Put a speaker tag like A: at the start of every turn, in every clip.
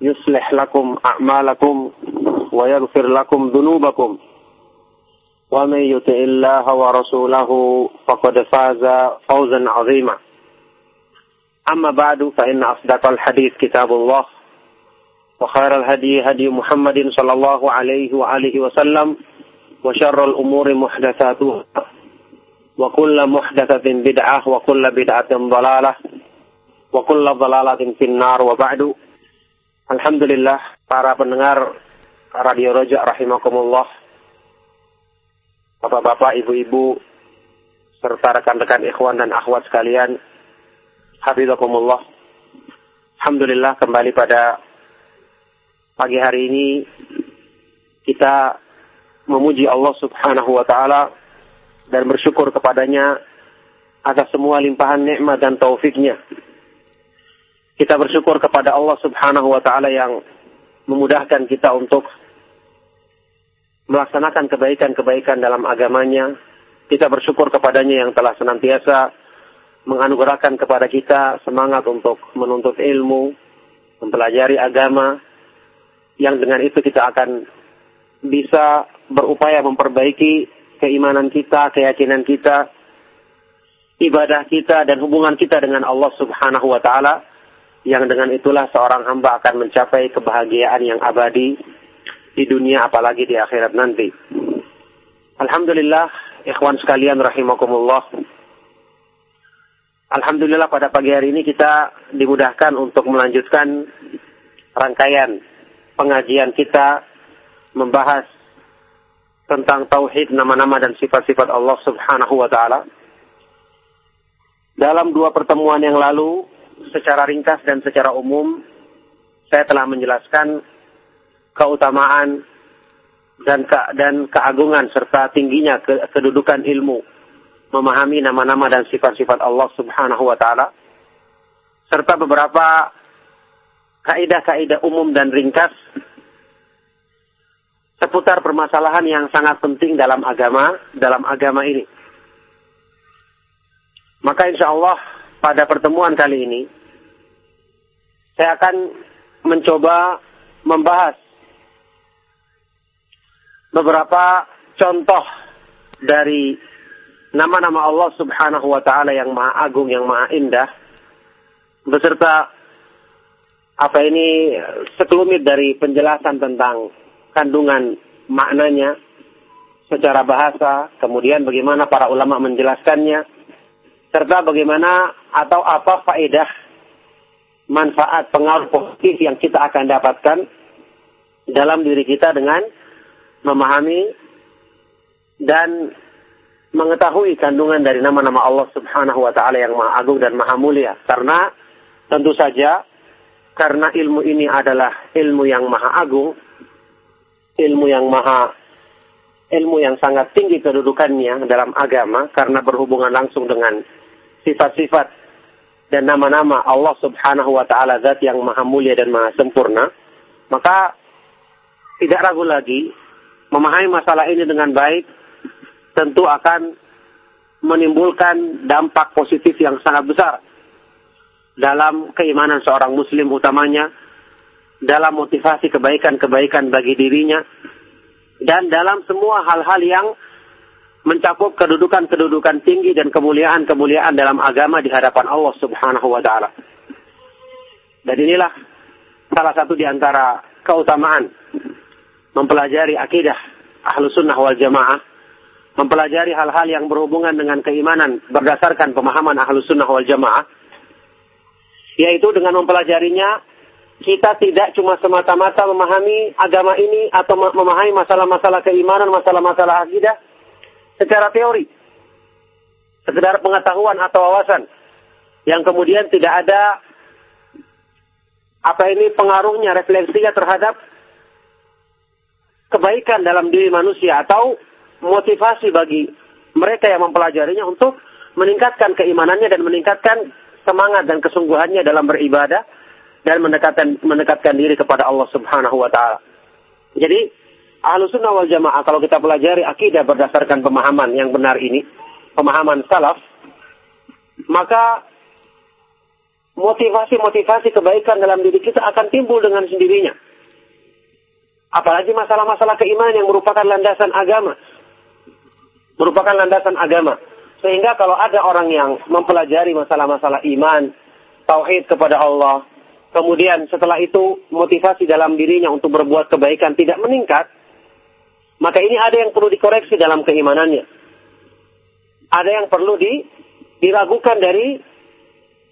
A: يصلح لكم أعمالكم ويغفر لكم ذنوبكم. ومن يطع الله ورسوله فقد فاز فوزا عظيما. أما بعد فإن أصدق الحديث كتاب الله وخير الهدي هدي محمد صلى الله عليه وآله وسلم وشر الأمور محدثاتها وكل محدثة بدعة وكل بدعة ضلالة وكل ضلالة في النار. وبعد Alhamdulillah para pendengar Radio Rojak rahimakumullah. Bapak-bapak, ibu-ibu serta rekan-rekan ikhwan dan akhwat sekalian. Hafizakumullah. Alhamdulillah kembali pada pagi hari ini kita memuji Allah Subhanahu wa taala dan bersyukur kepadanya atas semua limpahan nikmat dan taufiknya kita bersyukur kepada Allah Subhanahu wa taala yang memudahkan kita untuk melaksanakan kebaikan-kebaikan dalam agamanya. Kita bersyukur kepadanya yang telah senantiasa menganugerahkan kepada kita semangat untuk menuntut ilmu, mempelajari agama, yang dengan itu kita akan bisa berupaya memperbaiki keimanan kita, keyakinan kita, ibadah kita, dan hubungan kita dengan Allah Subhanahu wa Ta'ala yang dengan itulah seorang hamba akan mencapai kebahagiaan yang abadi di dunia apalagi di akhirat nanti. Alhamdulillah, ikhwan sekalian rahimakumullah. Alhamdulillah pada pagi hari ini kita dimudahkan untuk melanjutkan rangkaian pengajian kita membahas tentang tauhid nama-nama dan sifat-sifat Allah Subhanahu wa taala. Dalam dua pertemuan yang lalu secara ringkas dan secara umum saya telah menjelaskan keutamaan dan ke, dan keagungan serta tingginya ke, kedudukan ilmu memahami nama-nama dan sifat-sifat Allah Subhanahu wa taala serta beberapa kaidah-kaidah umum dan ringkas seputar permasalahan yang sangat penting dalam agama dalam agama ini. Maka insya Allah pada pertemuan kali ini saya akan mencoba membahas beberapa contoh dari nama-nama Allah Subhanahu wa taala yang Maha Agung, yang Maha Indah beserta apa ini sekelumit dari penjelasan tentang kandungan maknanya secara bahasa, kemudian bagaimana para ulama menjelaskannya, serta bagaimana atau apa faedah manfaat pengaruh positif yang kita akan dapatkan dalam diri kita dengan memahami dan mengetahui kandungan dari nama-nama Allah Subhanahu wa taala yang Maha Agung dan Maha Mulia. Karena tentu saja karena ilmu ini adalah ilmu yang Maha Agung, ilmu yang Maha ilmu yang sangat tinggi kedudukannya dalam agama karena berhubungan langsung dengan sifat-sifat dan nama-nama Allah Subhanahu wa taala zat yang maha mulia dan maha sempurna, maka tidak ragu lagi memahami masalah ini dengan baik tentu akan menimbulkan dampak positif yang sangat besar dalam keimanan seorang muslim utamanya dalam motivasi kebaikan-kebaikan bagi dirinya dan dalam semua hal-hal yang mencakup kedudukan-kedudukan tinggi dan kemuliaan-kemuliaan dalam agama di hadapan Allah Subhanahu wa taala. Dan inilah salah satu di antara keutamaan mempelajari akidah ahlu sunnah wal jamaah mempelajari hal-hal yang berhubungan dengan keimanan berdasarkan pemahaman ahlus sunnah wal jamaah, yaitu dengan mempelajarinya kita tidak cuma semata-mata memahami agama ini atau memahami masalah-masalah keimanan, masalah-masalah akidah secara teori. Sekedar pengetahuan atau wawasan. Yang kemudian tidak ada apa ini pengaruhnya, refleksinya terhadap kebaikan dalam diri manusia atau motivasi bagi mereka yang mempelajarinya untuk meningkatkan keimanannya dan meningkatkan semangat dan kesungguhannya dalam beribadah dan mendekatkan mendekatkan diri kepada Allah Subhanahu wa taala. Jadi ahlu sunnah wal jamaah kalau kita pelajari akidah berdasarkan pemahaman yang benar ini, pemahaman salaf, maka motivasi-motivasi kebaikan dalam diri kita akan timbul dengan sendirinya. Apalagi masalah-masalah keimanan yang merupakan landasan agama. Merupakan landasan agama. Sehingga kalau ada orang yang mempelajari masalah-masalah iman, tauhid kepada Allah, kemudian setelah itu motivasi dalam dirinya untuk berbuat kebaikan tidak meningkat, maka ini ada yang perlu dikoreksi dalam keimanannya. Ada yang perlu di, diragukan dari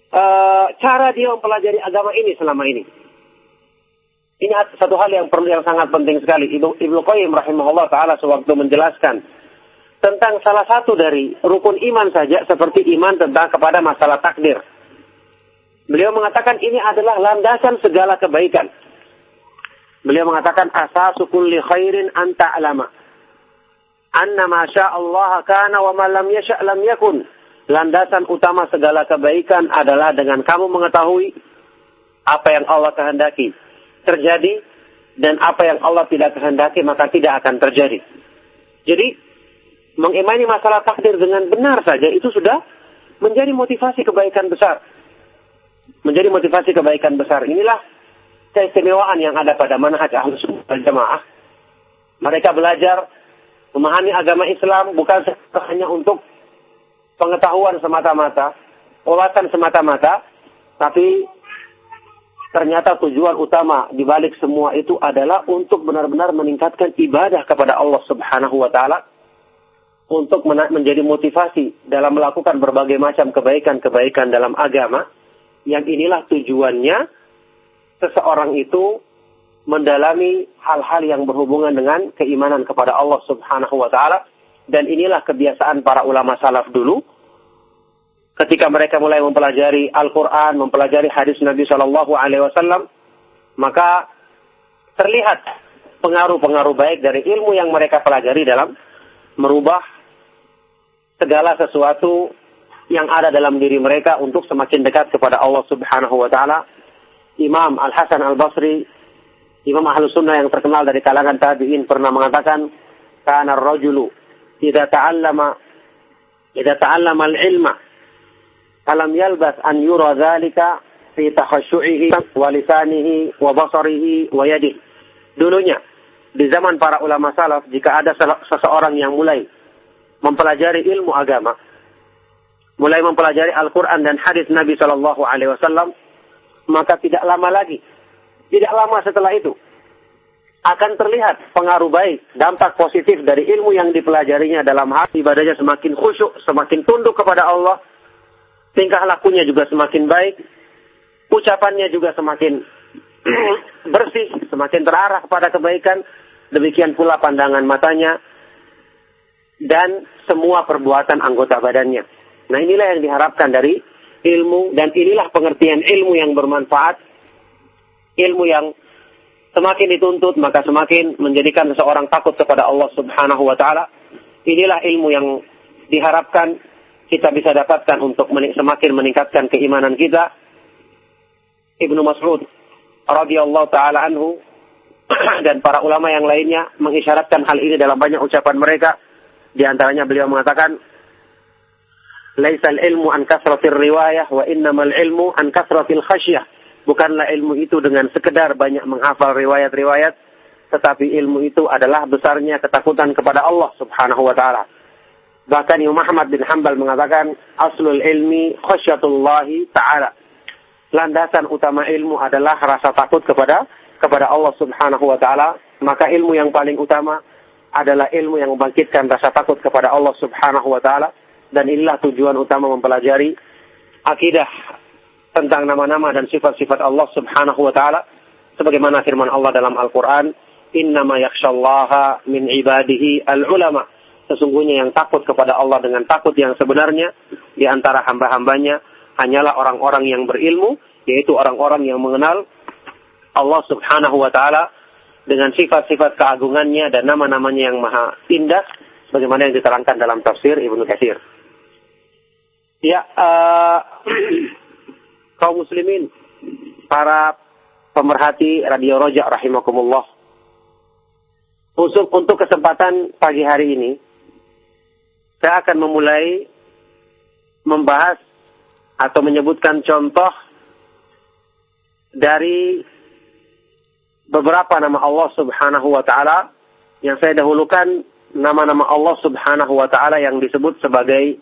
A: uh, cara dia mempelajari agama ini selama ini. Ini satu hal yang perlu yang sangat penting sekali. Ibnu Ibnu Qayyim rahimahullah taala sewaktu menjelaskan tentang salah satu dari rukun iman saja seperti iman tentang kepada masalah takdir. Beliau mengatakan ini adalah landasan segala kebaikan. Beliau mengatakan asasu kulli khairin anta alama. Anna ma Allah kana wa ma lam yasha' lam yakun. Landasan utama segala kebaikan adalah dengan kamu mengetahui apa yang Allah kehendaki terjadi dan apa yang Allah tidak kehendaki maka tidak akan terjadi. Jadi mengimani masalah takdir dengan benar saja itu sudah menjadi motivasi kebaikan besar menjadi motivasi kebaikan besar. Inilah keistimewaan yang ada pada manhaj ahlus sunnah jamaah. Mereka belajar memahami agama Islam bukan hanya untuk pengetahuan semata-mata, wawasan semata-mata, tapi ternyata tujuan utama di balik semua itu adalah untuk benar-benar meningkatkan ibadah kepada Allah Subhanahu wa taala untuk menjadi motivasi dalam melakukan berbagai macam kebaikan-kebaikan dalam agama yang inilah tujuannya seseorang itu mendalami hal-hal yang berhubungan dengan keimanan kepada Allah Subhanahu wa taala. Dan inilah kebiasaan para ulama salaf dulu. Ketika mereka mulai mempelajari Al-Qur'an, mempelajari hadis Nabi Shallallahu alaihi wasallam, maka terlihat pengaruh-pengaruh baik dari ilmu yang mereka pelajari dalam merubah segala sesuatu yang ada dalam diri mereka untuk semakin dekat kepada Allah Subhanahu wa taala. Imam Al Hasan Al Basri, Imam Ahlus Sunnah yang terkenal dari kalangan tabi'in pernah mengatakan, "Kana ar-rajulu idza ta'allama idza ta'allama al-ilma alam yalbas an yura dzalika fi takhasyu'ihi wa lisanihi wa basarihi wa yadihi." Dulunya di zaman para ulama salaf jika ada seseorang yang mulai mempelajari ilmu agama mulai mempelajari Al-Quran dan hadis Nabi Shallallahu Alaihi Wasallam, maka tidak lama lagi, tidak lama setelah itu akan terlihat pengaruh baik, dampak positif dari ilmu yang dipelajarinya dalam hati ibadahnya semakin khusyuk, semakin tunduk kepada Allah, tingkah lakunya juga semakin baik, ucapannya juga semakin bersih, semakin terarah kepada kebaikan, demikian pula pandangan matanya, dan semua perbuatan anggota badannya. Nah inilah yang diharapkan dari ilmu dan inilah pengertian ilmu yang bermanfaat, ilmu yang semakin dituntut maka semakin menjadikan seseorang takut kepada Allah Subhanahu wa taala. Inilah ilmu yang diharapkan kita bisa dapatkan untuk semakin meningkatkan keimanan kita. Ibnu Mas'ud radhiyallahu taala anhu dan para ulama yang lainnya mengisyaratkan hal ini dalam banyak ucapan mereka. Di antaranya beliau mengatakan, Laisal ilmu an kasratir riwayah wa innamal ilmu an kasratil khasyah. Bukanlah ilmu itu dengan sekedar banyak menghafal riwayat-riwayat, tetapi ilmu itu adalah besarnya ketakutan kepada Allah Subhanahu wa taala. Bahkan Imam Ahmad bin Hanbal mengatakan aslul ilmi khasyatullahi taala. Landasan utama ilmu adalah rasa takut kepada kepada Allah Subhanahu wa taala. Maka ilmu yang paling utama adalah ilmu yang membangkitkan rasa takut kepada Allah Subhanahu wa taala dan inilah tujuan utama mempelajari akidah tentang nama-nama dan sifat-sifat Allah Subhanahu wa taala sebagaimana firman Allah dalam Al-Qur'an innama yakhshallaha min ibadihi al-ulama sesungguhnya yang takut kepada Allah dengan takut yang sebenarnya di antara hamba-hambanya hanyalah orang-orang yang berilmu yaitu orang-orang yang mengenal Allah Subhanahu wa taala dengan sifat-sifat keagungannya dan nama-namanya yang maha indah sebagaimana yang diterangkan dalam tafsir Ibnu Katsir. Ya, uh, kaum muslimin, para pemerhati Radio Roja rahimakumullah. Untuk, untuk kesempatan pagi hari ini, saya akan memulai membahas atau menyebutkan contoh dari beberapa nama Allah Subhanahu wa taala yang saya dahulukan nama-nama Allah Subhanahu wa taala yang disebut sebagai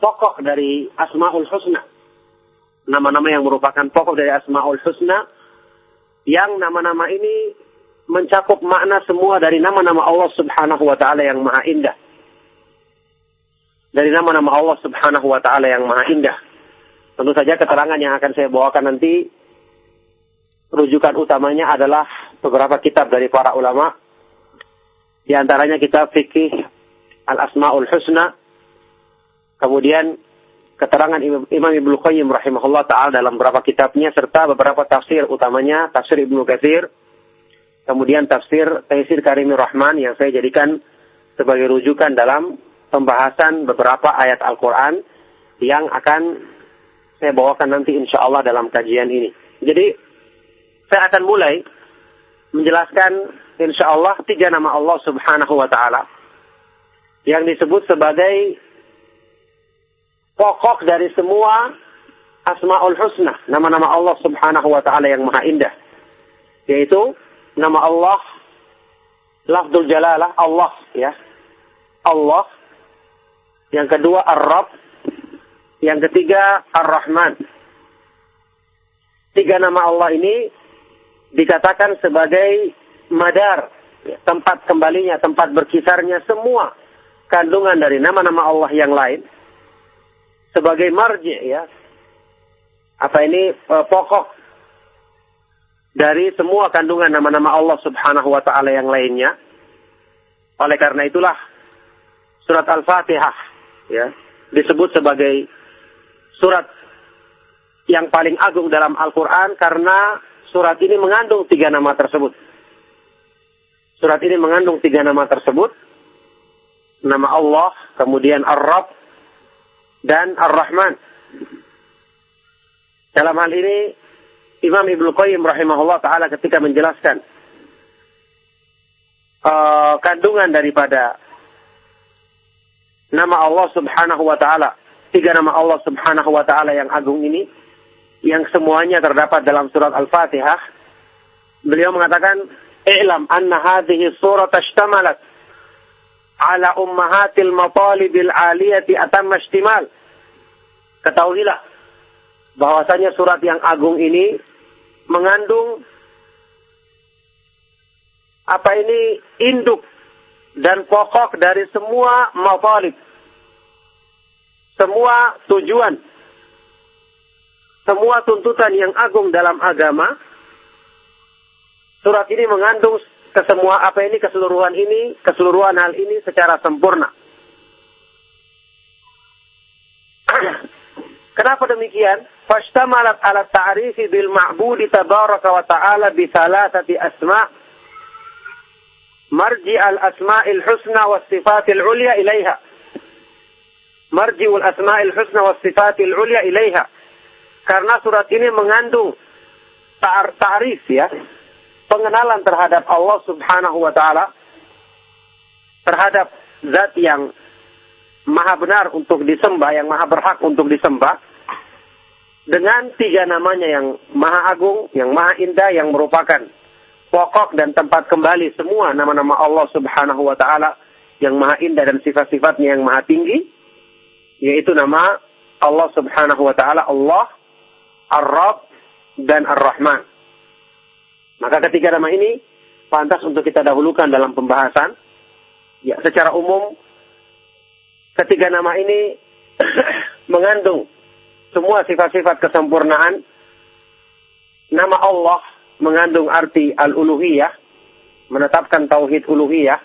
A: pokok dari Asmaul Husna. Nama-nama yang merupakan pokok dari Asmaul Husna yang nama-nama ini mencakup makna semua dari nama-nama Allah Subhanahu wa taala yang maha indah. Dari nama-nama Allah Subhanahu wa taala yang maha indah. Tentu saja keterangan yang akan saya bawakan nanti rujukan utamanya adalah beberapa kitab dari para ulama. Di antaranya kitab fikih Al-Asmaul Husna. Kemudian keterangan Imam Ibnu Qayyim rahimahullah taala dalam beberapa kitabnya serta beberapa tafsir utamanya tafsir Ibnu Katsir. Kemudian tafsir Taisir Karimur Rahman yang saya jadikan sebagai rujukan dalam pembahasan beberapa ayat Al-Quran yang akan saya bawakan nanti insya Allah dalam kajian ini. Jadi saya akan mulai menjelaskan insya Allah tiga nama Allah subhanahu wa ta'ala yang disebut sebagai pokok dari semua asma'ul husna, nama-nama Allah subhanahu wa ta'ala yang maha indah. Yaitu nama Allah, lafzul jalalah, Allah ya. Allah. Yang kedua Ar-Rabb. Yang ketiga Ar-Rahman. Tiga nama Allah ini dikatakan sebagai madar, tempat kembalinya, tempat berkisarnya semua kandungan dari nama-nama Allah yang lain sebagai marji ya. Apa ini e, pokok dari semua kandungan nama-nama Allah Subhanahu wa taala yang lainnya. Oleh karena itulah surat Al-Fatihah ya disebut sebagai surat yang paling agung dalam Al-Qur'an karena surat ini mengandung tiga nama tersebut. Surat ini mengandung tiga nama tersebut. Nama Allah, kemudian Ar-Rab, dan Ar-Rahman. Dalam hal ini, Imam Ibnu Qayyim rahimahullah ta'ala ketika menjelaskan uh, kandungan daripada nama Allah subhanahu wa ta'ala, tiga nama Allah subhanahu wa ta'ala yang agung ini, yang semuanya terdapat dalam surat Al-Fatihah, beliau mengatakan, "I'lam anna hadhihi surat ashtamalat ala ummahatil matalibil aliyati atamma ishtimal." Ketahuilah bahwasanya surat yang agung ini mengandung apa ini induk dan pokok dari semua matalib. Semua tujuan semua tuntutan yang agung dalam agama, surat ini mengandung kesemua apa ini keseluruhan ini, keseluruhan hal ini secara sempurna. Kenapa demikian? Fashtamalat ala ta'rifi bil ma'budi tabaraka wa ta'ala bi thalathati asma' marji al asma'il husna wa sifatil ulya ilaiha. Marji al asma'il husna wa sifatil ulya ilaiha karena surat ini mengandung ta'arif ya, pengenalan terhadap Allah Subhanahu wa taala terhadap zat yang maha benar untuk disembah, yang maha berhak untuk disembah dengan tiga namanya yang maha agung, yang maha indah, yang merupakan pokok dan tempat kembali semua nama-nama Allah Subhanahu wa taala yang maha indah dan sifat-sifatnya yang maha tinggi yaitu nama Allah Subhanahu wa taala Allah Ar-Rab dan Ar-Rahman. Maka ketiga nama ini pantas untuk kita dahulukan dalam pembahasan. Ya, secara umum ketiga nama ini mengandung semua sifat-sifat kesempurnaan. Nama Allah mengandung arti al-uluhiyah, menetapkan tauhid uluhiyah,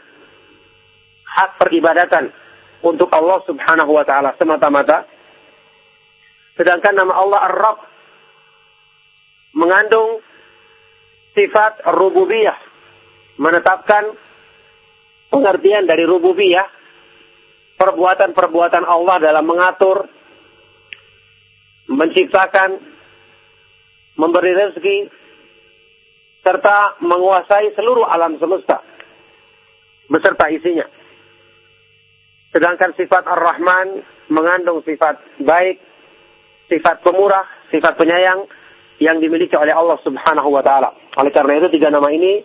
A: hak peribadatan untuk Allah Subhanahu wa taala semata-mata. Sedangkan nama Allah Ar-Rabb mengandung sifat rububiyah, menetapkan pengertian dari rububiyah, perbuatan-perbuatan Allah dalam mengatur, menciptakan, memberi rezeki, serta menguasai seluruh alam semesta beserta isinya. Sedangkan sifat Ar-Rahman mengandung sifat baik, sifat pemurah, sifat penyayang yang dimiliki oleh Allah Subhanahu wa taala. Oleh karena itu tiga nama ini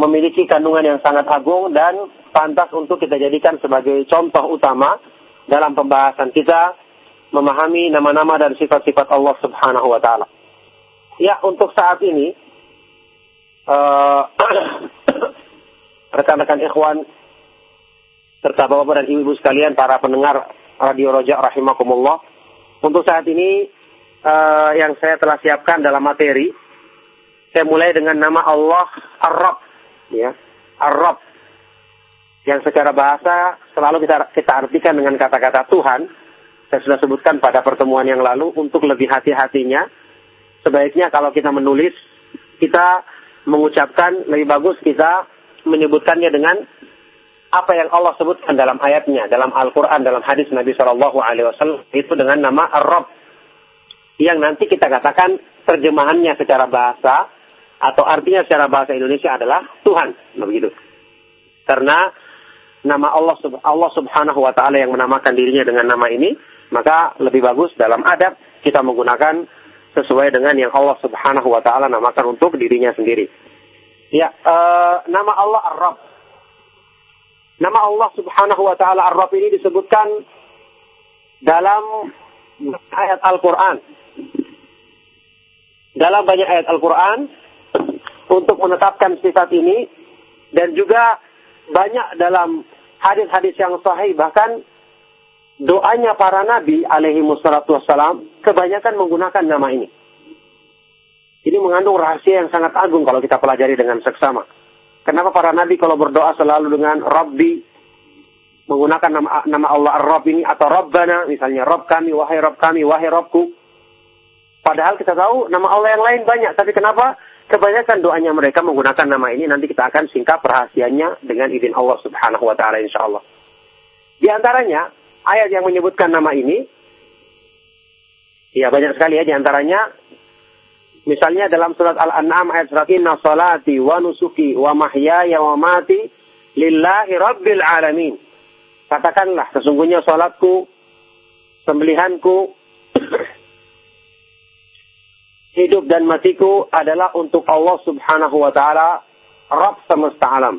A: memiliki kandungan yang sangat agung dan pantas untuk kita jadikan sebagai contoh utama dalam pembahasan kita memahami nama-nama dan sifat-sifat Allah Subhanahu wa taala. Ya, untuk saat ini uh, rekan-rekan ikhwan serta bapak-bapak dan ibu-ibu sekalian para pendengar Radio Rojak rahimakumullah. Untuk saat ini uh, yang saya telah siapkan dalam materi saya mulai dengan nama Allah Ar-Rabb ya. Ar-Rabb yang secara bahasa selalu kita kita artikan dengan kata-kata Tuhan saya sudah sebutkan pada pertemuan yang lalu untuk lebih hati-hatinya. Sebaiknya kalau kita menulis, kita mengucapkan lebih bagus kita menyebutkannya dengan apa yang Allah sebutkan dalam ayatnya, dalam Al-Quran, dalam hadis Nabi Shallallahu Alaihi Wasallam itu dengan nama Ar-Rabb yang nanti kita katakan terjemahannya secara bahasa atau artinya secara bahasa Indonesia adalah Tuhan, begitu. Karena nama Allah Allah Subhanahu wa taala yang menamakan dirinya dengan nama ini maka lebih bagus dalam adab kita menggunakan sesuai dengan yang Allah Subhanahu wa taala namakan untuk dirinya sendiri. Ya, uh, nama Allah Ar-Rabb. Nama Allah Subhanahu wa taala Ar-Rabb ini disebutkan dalam ayat Al-Qur'an. Dalam banyak ayat Al-Qur'an untuk menetapkan sifat ini dan juga banyak dalam hadis-hadis yang sahih bahkan doanya para nabi alaihi wassalatu wassalam kebanyakan menggunakan nama ini. Ini mengandung rahasia yang sangat agung kalau kita pelajari dengan seksama. Kenapa para nabi kalau berdoa selalu dengan Rabbi menggunakan nama, nama Allah Ar-Rabb ini atau Rabbana misalnya Rabb kami, wahai Rabb kami, wahai Rabbku. Padahal kita tahu nama Allah yang lain banyak, tapi kenapa kebanyakan doanya mereka menggunakan nama ini nanti kita akan singkap rahasianya dengan izin Allah Subhanahu wa taala insyaallah. Di antaranya ayat yang menyebutkan nama ini, ya banyak sekali ya di antaranya. Misalnya dalam surat Al-An'am ayat 100, Inna salati wa nusuki wa mahyaya wa mati lillahi rabbil alamin. Katakanlah, sesungguhnya salatku, sembelihanku, hidup dan matiku adalah untuk Allah subhanahu wa ta'ala, Rabb semesta alam.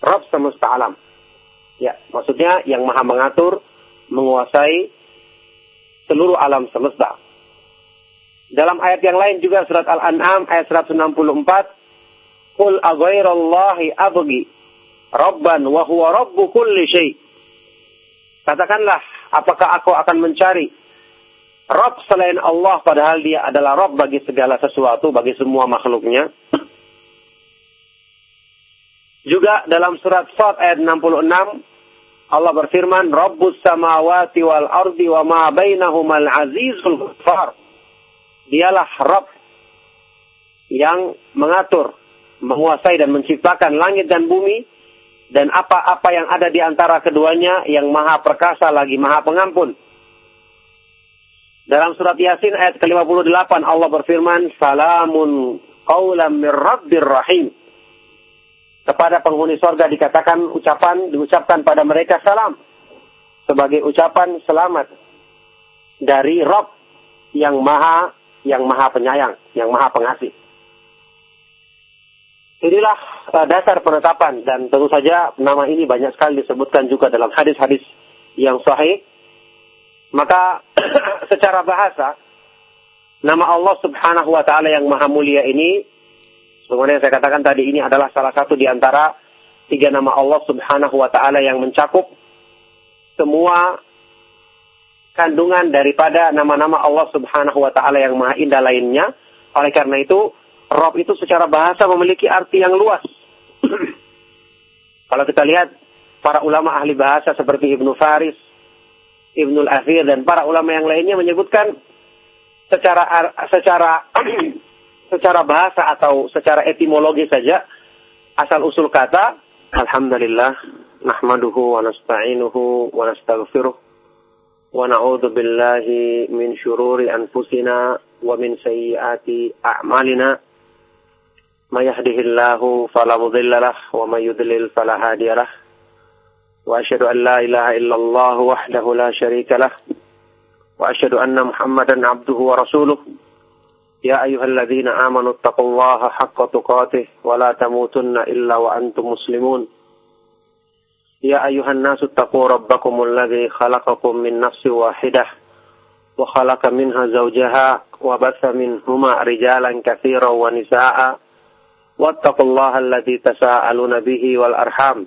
A: Rabb semesta alam. Ya, maksudnya yang maha mengatur, menguasai seluruh alam semesta. Dalam ayat yang lain juga surat Al-An'am ayat 164, Qul aghairallahi abgi rabban wa huwa rabbu kulli syai. Katakanlah, apakah aku akan mencari Rabb selain Allah padahal dia adalah Rabb bagi segala sesuatu, bagi semua makhluknya. Juga dalam surat Fat ayat 66 Allah berfirman, Rabbus samawati wal ardi wa ma bainahumal azizul ghaffar. Dialah Rabb yang mengatur, menguasai dan menciptakan langit dan bumi dan apa-apa yang ada di antara keduanya yang maha perkasa lagi maha pengampun. Dalam surat Yasin ayat ke-58 Allah berfirman, Salamun qawlam mir rabbir rahim kepada penghuni sorga dikatakan ucapan diucapkan pada mereka salam sebagai ucapan selamat dari Rob yang maha yang maha penyayang, yang maha pengasih. Inilah uh, dasar penetapan dan tentu saja nama ini banyak sekali disebutkan juga dalam hadis-hadis yang sahih. Maka secara bahasa nama Allah Subhanahu wa taala yang maha mulia ini Sebenarnya saya katakan tadi ini adalah salah satu di antara tiga nama Allah Subhanahu wa taala yang mencakup semua kandungan daripada nama-nama Allah Subhanahu wa taala yang maha indah lainnya. Oleh karena itu, Rob itu secara bahasa memiliki arti yang luas. Kalau kita lihat para ulama ahli bahasa seperti Ibnu Faris, Ibnu Al-Athir dan para ulama yang lainnya menyebutkan secara secara secara bahasa atau secara etimologi saja asal usul kata alhamdulillah nahmaduhu wa nasta'inuhu wa nastaghfiruh wa na'udzu billahi min syururi anfusina wa min sayyiati a'malina. May yahdihillahu fala mudilla lah wa may yudlil fala hadiya an la ilaha illallah wahdahu la syarika lah wa asyhadu anna muhammadan abduhu wa rasuluh يا أيها الذين آمنوا اتقوا الله حق تقاته ولا تموتن إلا وأنتم مسلمون. يا أيها الناس اتقوا ربكم الذي خلقكم من نفس واحدة وخلق منها زوجها وبث منهما رجالا كثيرا ونساء. واتقوا الله الذي تساءلون به والأرحام.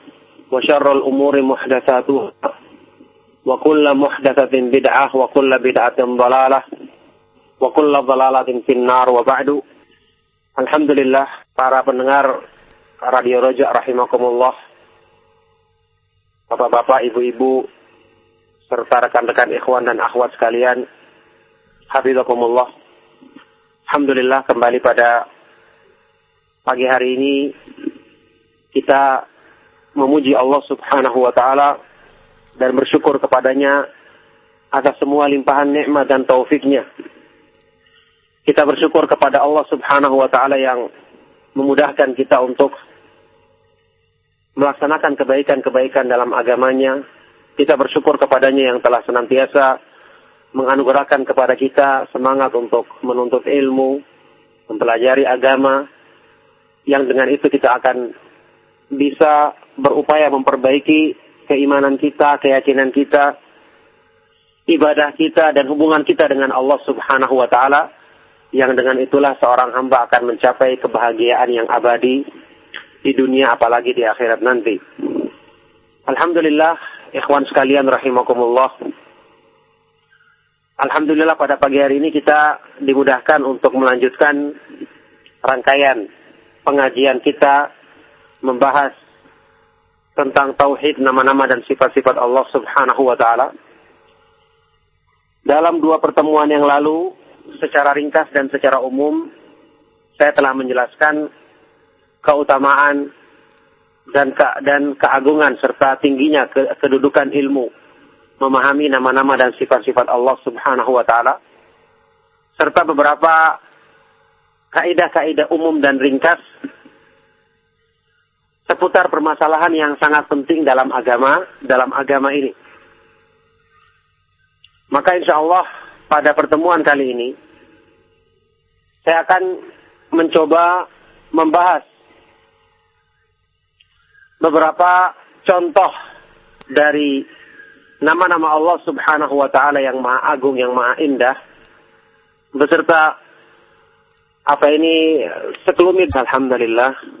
A: وشر الأمور محدثاتها وكل محدثة بدعة وكل بدعة ضلالة وكل ضلالة في النار وبعد Alhamdulillah para pendengar Radio Rojak rahimakumullah. Bapak-bapak, ibu-ibu serta rekan-rekan ikhwan dan akhwat sekalian. Hafizakumullah. Alhamdulillah kembali pada pagi hari ini kita memuji Allah Subhanahu wa taala dan bersyukur kepadanya atas semua limpahan nikmat dan taufiknya kita bersyukur kepada Allah Subhanahu wa taala yang memudahkan kita untuk melaksanakan kebaikan-kebaikan dalam agamanya. Kita bersyukur kepadanya yang telah senantiasa menganugerahkan kepada kita semangat untuk menuntut ilmu, mempelajari agama, yang dengan itu kita akan bisa berupaya memperbaiki keimanan kita, keyakinan kita, ibadah kita, dan hubungan kita dengan Allah Subhanahu wa Ta'ala yang dengan itulah seorang hamba akan mencapai kebahagiaan yang abadi di dunia apalagi di akhirat nanti. Alhamdulillah, ikhwan sekalian rahimakumullah. Alhamdulillah pada pagi hari ini kita dimudahkan untuk melanjutkan rangkaian pengajian kita membahas tentang tauhid nama-nama dan sifat-sifat Allah Subhanahu wa taala. Dalam dua pertemuan yang lalu secara ringkas dan secara umum saya telah menjelaskan keutamaan dan ke, dan keagungan serta tingginya ke, kedudukan ilmu memahami nama-nama dan sifat-sifat Allah Subhanahu wa taala serta beberapa kaidah-kaidah umum dan ringkas seputar permasalahan yang sangat penting dalam agama dalam agama ini. Maka insya Allah pada pertemuan kali ini saya akan mencoba membahas beberapa contoh dari nama-nama Allah Subhanahu wa taala yang maha agung, yang maha indah beserta apa ini sekelumit alhamdulillah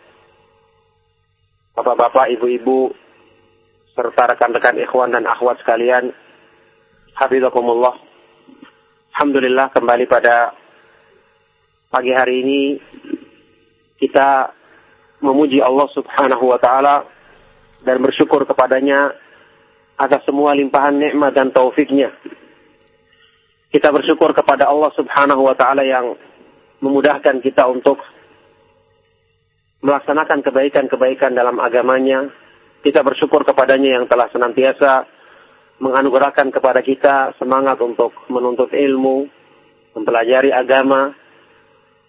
A: Bapak-bapak, ibu-ibu serta rekan-rekan ikhwan dan akhwat sekalian Hafizakumullah Alhamdulillah kembali pada pagi hari ini kita memuji Allah Subhanahu wa taala dan bersyukur kepadanya atas semua limpahan nikmat dan taufiknya. Kita bersyukur kepada Allah Subhanahu wa taala yang memudahkan kita untuk melaksanakan kebaikan-kebaikan dalam agamanya. Kita bersyukur kepadanya yang telah senantiasa menganugerahkan kepada kita semangat untuk menuntut ilmu, mempelajari agama,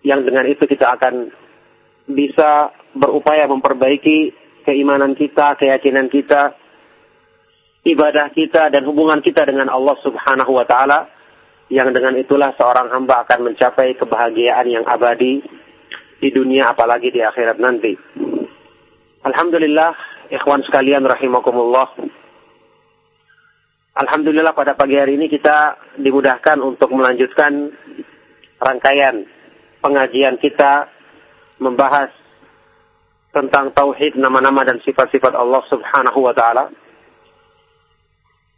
A: yang dengan itu kita akan bisa berupaya memperbaiki keimanan kita, keyakinan kita, ibadah kita dan hubungan kita dengan Allah Subhanahu wa taala yang dengan itulah seorang hamba akan mencapai kebahagiaan yang abadi di dunia apalagi di akhirat nanti. Alhamdulillah, ikhwan sekalian rahimakumullah. Alhamdulillah pada pagi hari ini kita dimudahkan untuk melanjutkan rangkaian pengajian kita membahas tentang tauhid nama-nama dan sifat-sifat Allah Subhanahu wa taala.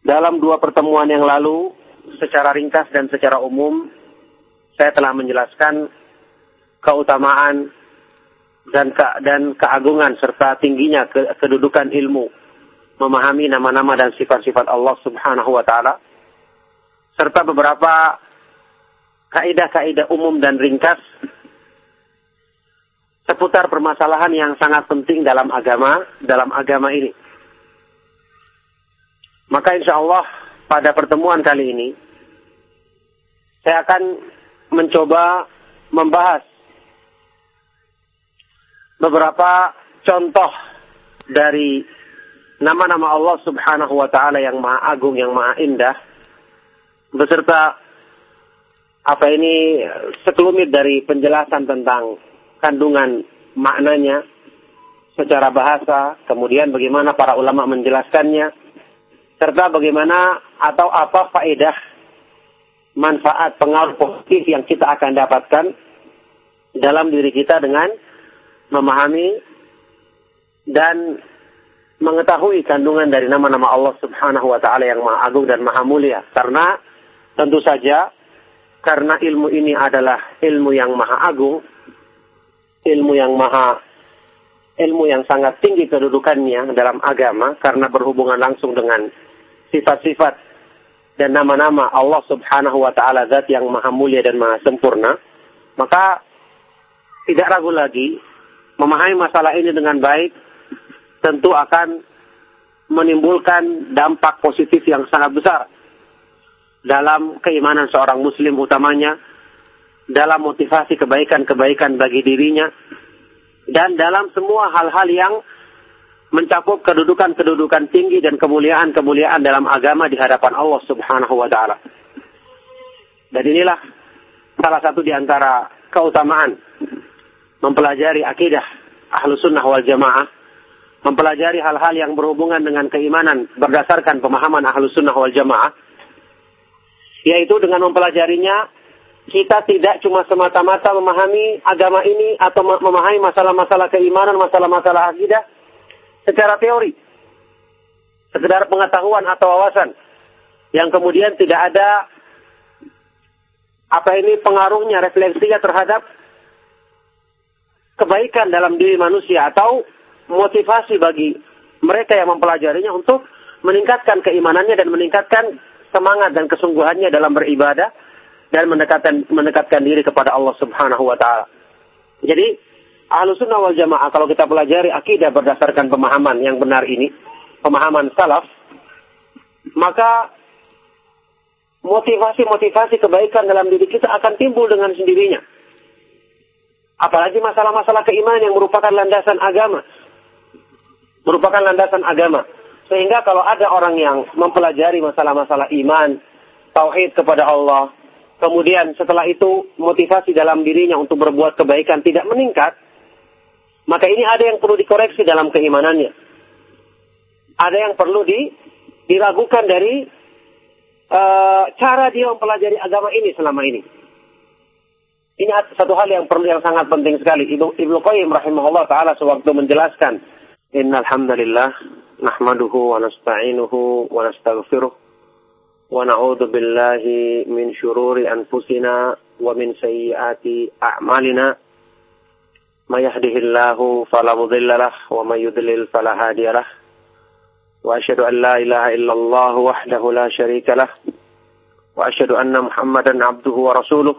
A: Dalam dua pertemuan yang lalu, secara ringkas dan secara umum, saya telah menjelaskan keutamaan dan ke, dan keagungan serta tingginya ke, kedudukan ilmu memahami nama-nama dan sifat-sifat Allah Subhanahu wa taala serta beberapa kaidah-kaidah umum dan ringkas seputar permasalahan yang sangat penting dalam agama, dalam agama ini. Maka insya Allah pada pertemuan kali ini, saya akan mencoba membahas beberapa contoh dari nama-nama Allah subhanahu wa ta'ala yang maha agung, yang maha indah, beserta apa ini sekelumit dari penjelasan tentang kandungan maknanya secara bahasa, kemudian bagaimana para ulama menjelaskannya, serta bagaimana atau apa faedah manfaat pengaruh positif yang kita akan dapatkan dalam diri kita dengan memahami dan mengetahui kandungan dari nama-nama Allah Subhanahu wa taala yang Maha Agung dan Maha Mulia. Karena tentu saja karena ilmu ini adalah ilmu yang Maha Agung, ilmu yang maha ilmu yang sangat tinggi kedudukannya dalam agama karena berhubungan langsung dengan sifat-sifat dan nama-nama Allah Subhanahu wa taala zat yang maha mulia dan maha sempurna maka tidak ragu lagi memahami masalah ini dengan baik tentu akan menimbulkan dampak positif yang sangat besar dalam keimanan seorang muslim utamanya dalam motivasi kebaikan-kebaikan bagi dirinya dan dalam semua hal-hal yang mencakup kedudukan-kedudukan tinggi dan kemuliaan-kemuliaan dalam agama di hadapan Allah Subhanahu wa taala. Dan inilah salah satu di antara keutamaan mempelajari akidah ahlu sunnah wal jamaah, mempelajari hal-hal yang berhubungan dengan keimanan berdasarkan pemahaman ahlu sunnah wal jamaah, yaitu dengan mempelajarinya kita tidak cuma semata-mata memahami agama ini atau memahami masalah-masalah keimanan, masalah-masalah akidah secara teori. Sekedar pengetahuan atau wawasan. Yang kemudian tidak ada apa ini pengaruhnya, refleksinya terhadap kebaikan dalam diri manusia atau motivasi bagi mereka yang mempelajarinya untuk meningkatkan keimanannya dan meningkatkan semangat dan kesungguhannya dalam beribadah dan mendekatkan mendekatkan diri kepada Allah Subhanahu wa taala. Jadi Ahlu sunnah wal jamaah kalau kita pelajari akidah berdasarkan pemahaman yang benar ini, pemahaman salaf, maka motivasi-motivasi kebaikan dalam diri kita akan timbul dengan sendirinya. Apalagi masalah-masalah keimanan yang merupakan landasan agama. Merupakan landasan agama. Sehingga kalau ada orang yang mempelajari masalah-masalah iman, tauhid kepada Allah, kemudian setelah itu motivasi dalam dirinya untuk berbuat kebaikan tidak meningkat, maka ini ada yang perlu dikoreksi dalam keimanannya. Ada yang perlu di, diragukan dari uh, cara dia mempelajari agama ini selama ini. Ini satu hal yang perlu yang sangat penting sekali. Ibnu Ibnu Qayyim rahimahullah taala sewaktu menjelaskan Innal hamdalillah nahmaduhu wa nasta'inuhu wa nastaghfiruh wa na'udzu billahi min syururi anfusina wa min sayyiati a'malina. May yahdihillahu fala mudhillalah wa may yudlil fala hadiyalah wa asyhadu an la ilaha illallah wahdahu la syarikalah wa asyhadu anna muhammadan abduhu wa rasuluh.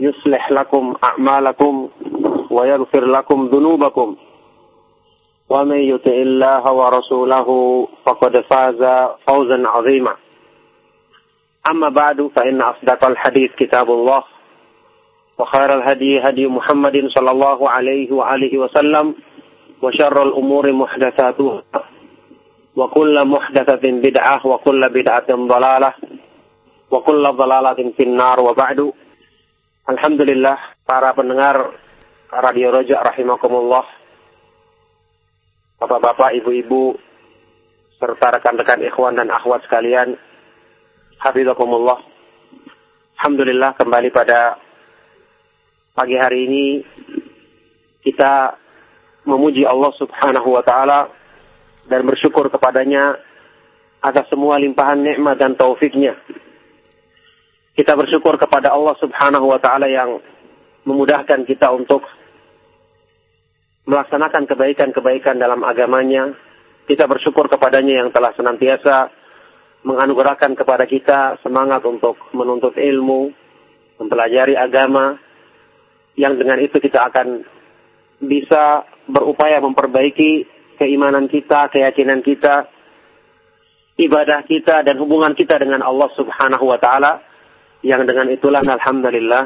A: يصلح لكم أعمالكم ويغفر لكم ذنوبكم. ومن يطع الله ورسوله فقد فاز فوزا عظيما. أما بعد فإن أصدق الحديث كتاب الله وخير الهدي هدي محمد صلى الله عليه وآله وسلم وشر الأمور محدثاتها وكل محدثة بدعة وكل بدعة ضلالة وكل ضلالة في النار. وبعد Alhamdulillah para pendengar Radio Roja rahimakumullah Bapak-bapak, ibu-ibu serta rekan-rekan ikhwan dan akhwat sekalian Hafizakumullah Alhamdulillah kembali pada pagi hari ini kita memuji Allah Subhanahu wa taala dan bersyukur kepadanya atas semua limpahan nikmat dan taufiknya. Kita bersyukur kepada Allah Subhanahu wa taala yang memudahkan kita untuk melaksanakan kebaikan-kebaikan dalam agamanya. Kita bersyukur kepadanya yang telah senantiasa menganugerahkan kepada kita semangat untuk menuntut ilmu, mempelajari agama, yang dengan itu kita akan bisa berupaya memperbaiki keimanan kita, keyakinan kita, ibadah kita dan hubungan kita dengan Allah Subhanahu wa taala yang dengan itulah alhamdulillah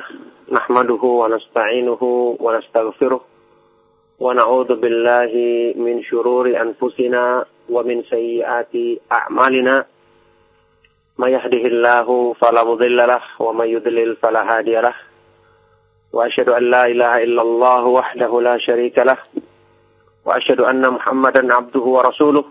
A: nahmaduhu wa nasta'inuhu wa nastaghfiruh wa na'udzu billahi min syururi anfusina wa min sayyiati a'malina. May yahdihillahu fala mudhillalah wa may yudlil fala hadiyalah wa asyhadu an la ilaha illallah wahdahu la syarika lah. Wa asyhadu anna muhammadan abduhu wa rasuluh.